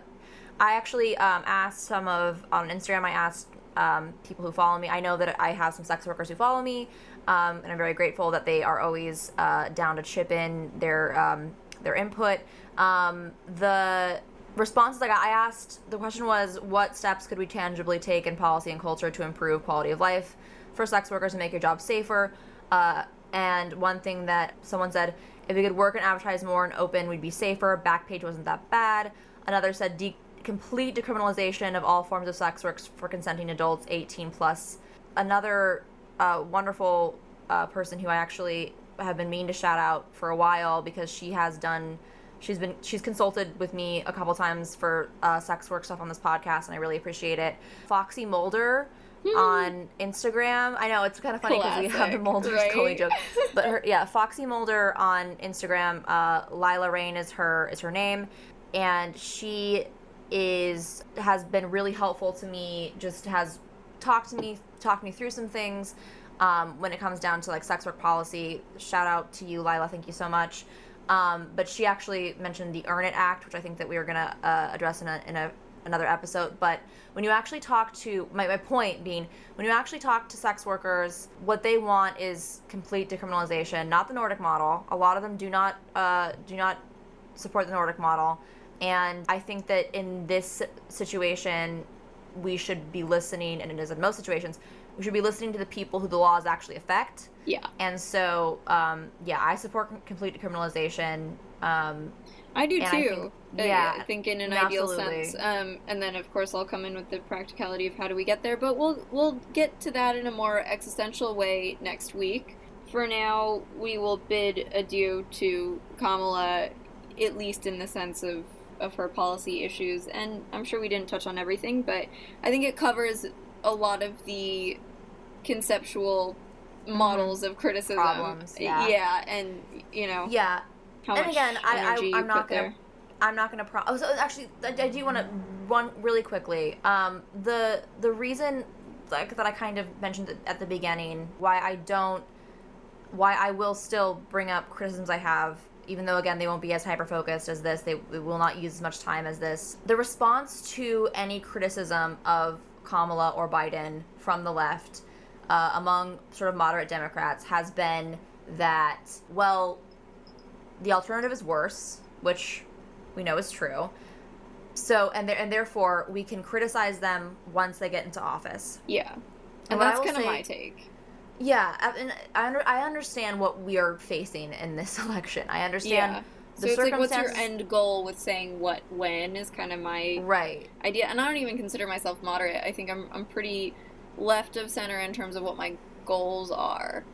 I actually um, asked some of on Instagram. I asked um, people who follow me. I know that I have some sex workers who follow me, um, and I'm very grateful that they are always uh, down to chip in their um, their input. Um, the responses I got, I asked the question was, what steps could we tangibly take in policy and culture to improve quality of life for sex workers and make your job safer? Uh, and one thing that someone said, if we could work and advertise more and open, we'd be safer. Backpage wasn't that bad. Another said, de- complete decriminalization of all forms of sex work for consenting adults 18 plus. Another uh, wonderful uh, person who I actually have been meaning to shout out for a while because she has done she's been she's consulted with me a couple times for uh, sex work stuff on this podcast and i really appreciate it. Foxy mulder on instagram. I know it's kind of funny because we have the Classic, mulder right? Scully joke but her yeah foxy mulder on instagram uh, lila rain is her is her name. And she is has been really helpful to me just has talked to me talked me through some things um, when it comes down to like sex work policy. Shout out to you lila. Thank you so much. Um, but she actually mentioned the earn it act which i think that we were to uh, address in, a, in a, another episode. But when you actually talk to my, my point being when you actually talk to sex workers what they want is complete decriminalization not the nordic model. A lot of them do not uh, do not support the Nordic model. And I think that in this situation, we should be listening, and it is in most situations, we should be listening to the people who the laws actually affect. yeah And so, um, yeah, I support complete decriminalization. Um, I do And I too. think- Uh, yeah, I think in an ideal sense. Um, and then of course I'll come in with the practicality of how do we get there. But we'll we'll get to that in a more existential way next week. For now, we will bid adieu to Kamala, at least in the sense of of her policy issues. And I'm sure we didn't touch on everything, but I think it covers a lot of the conceptual models of criticism. Mm-hmm. Problems, yeah. yeah, and you know yeah. and again, I, I, i'm not gonna. there. I'm not gonna pro. Oh, so actually, I, I do want to one really quickly. Um, the the reason like that I kind of mentioned at the beginning why I don't, why I will still bring up criticisms I have, even though again they won't be as hyper focused as this. They, will not use as much time as this. The response to any criticism of Kamala or Biden from the left, uh, among sort of moderate Democrats, has been that well, the alternative is worse, which we know is true. So and there, and therefore we can criticize them once they get into office. Yeah. And And that's kind of my take. Yeah, I- and I under, I understand what we are facing in this election. I understand Yeah. the So it's like, what's your end goal with saying what when is kind of my right. idea. And I don't even consider myself moderate. I think I'm, I'm pretty left of center in terms of what my goals are.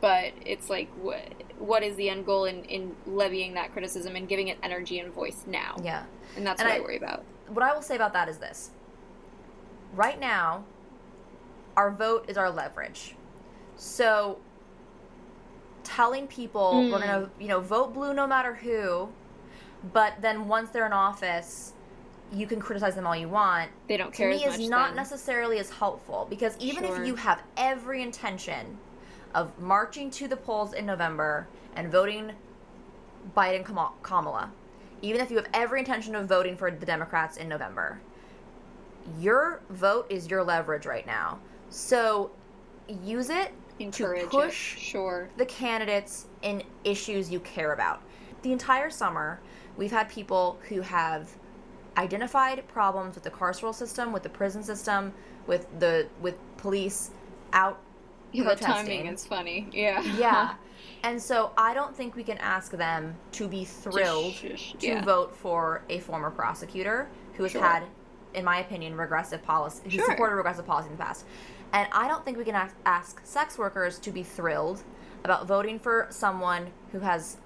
But it's like, what, what is the end goal in, in levying that criticism and giving it energy and voice now? Yeah. And that's And what I, I- worry about. What I will say about that is this. Right now, our vote is our leverage. So telling people we're Mm. going to, you know, vote blue no matter who, but then once they're in office, you can criticize them all you want. They don't care. to me is not then. necessarily as helpful because even Sure. if you have every intention of marching to the polls in November and voting Biden Kamala, even if you have every intention of voting for the Democrats in November, your vote is your leverage right now. So use it Encourage to push it. Sure. the candidates in issues you care about. The entire summer, we've had people who have identified problems with the carceral system, with the prison system, with the with police out Yeah, the timing is funny. Yeah. yeah. And so I don't think we can ask them to be thrilled to vote for a former prosecutor who has Sure. had, in my opinion, regressive policy, who Sure. supported regressive policy in the past. And I don't think we can ask, ask sex workers to be thrilled about voting for someone who has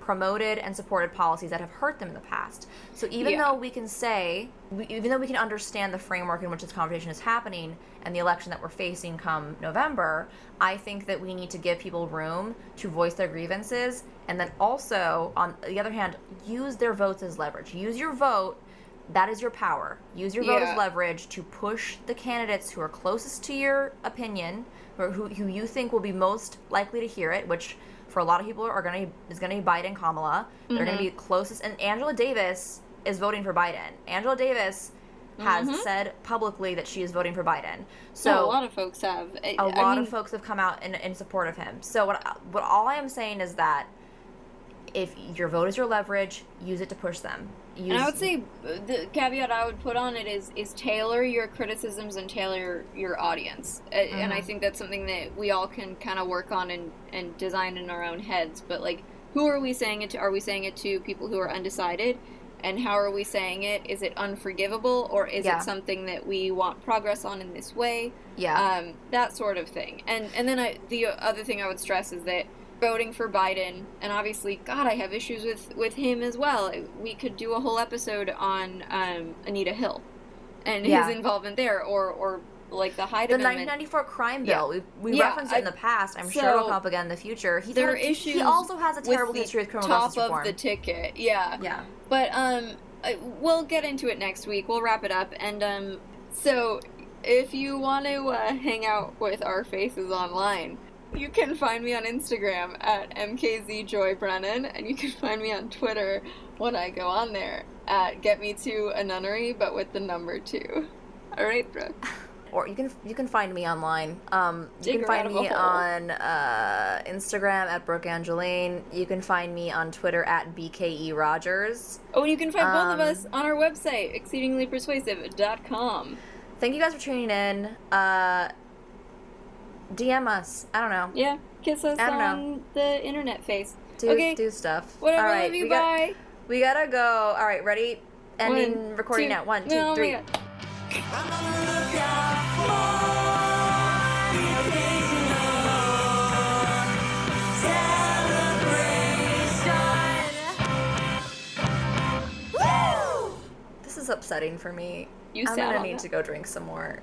promoted and supported policies that have hurt them in the past. So even Yeah. though we can say, we, even though we can understand the framework in which this conversation is happening and the election that we're facing come November, I think that we need to give people room to voice their grievances and then also, on the other hand, use their votes as leverage. Use your vote. That is your power. Use your vote Yeah. as leverage to push the candidates who are closest to your opinion, or who, who you think will be most likely to hear it, which for a lot of people are going to is going to be Biden, Kamala. They're going to mm-hmm. be closest, and Angela Davis is voting for Biden. Angela Davis has mm-hmm. said publicly that she is voting for Biden. So a lot of folks have. I- a I lot mean, of folks have come out in, in support of him. So what what all I am saying is that if your vote is your leverage, use it to push them. Use, And I would say the caveat I would put on it is is tailor your criticisms and tailor your audience. Uh, And I Mm-hmm. think that's something that we all can kind of work on and and design in our own heads. But like, who are we saying it to? Are we saying it to people who are undecided? And how are we saying it? Is it unforgivable or is Yeah. it something that we want progress on in this way? yeah, um, that sort of thing. And and then I, the other thing I would stress is that voting for Biden, and obviously, God, I have issues with with him as well. We could do a whole episode on um, Anita Hill and Yeah. his involvement there, or or like the Hyde the Amendment. 1994 crime Yeah. bill. We we Yeah, referenced it in the past. I'm sure it'll so come up again in the future. He's there had are a- he- issues. He also has a terrible history with criminal top justice of the ticket. Yeah, yeah. But um, we'll get into it next week. We'll wrap it up, and um, so if you want to uh, hang out with our faces online, you can find me on Instagram at mkzjoybrennan, and you can find me on Twitter when I go on there at get me to a nunnery, but with the number two. All right, Brooke. Or you can you can find me online. Um, you Dig can find me on uh, Instagram at Brooke Angeline. You can find me on Twitter at BKE Rogers. Oh, and you can find both of Um, us on our website, exceedinglypersuasive.com. Thank you guys for tuning in. Uh, DM us. I don't know. Yeah, kiss us I don't know. on the internet face. Do okay, do stuff. whatever. All right, love you. we got- bye. We gotta go. All right, ready? Ending One, recording two- now. One, two, no, three. my God. I'm on the lookout for the occasional celebration. Woo! This is upsetting for me. You I'm gonna need that. to go drink some more.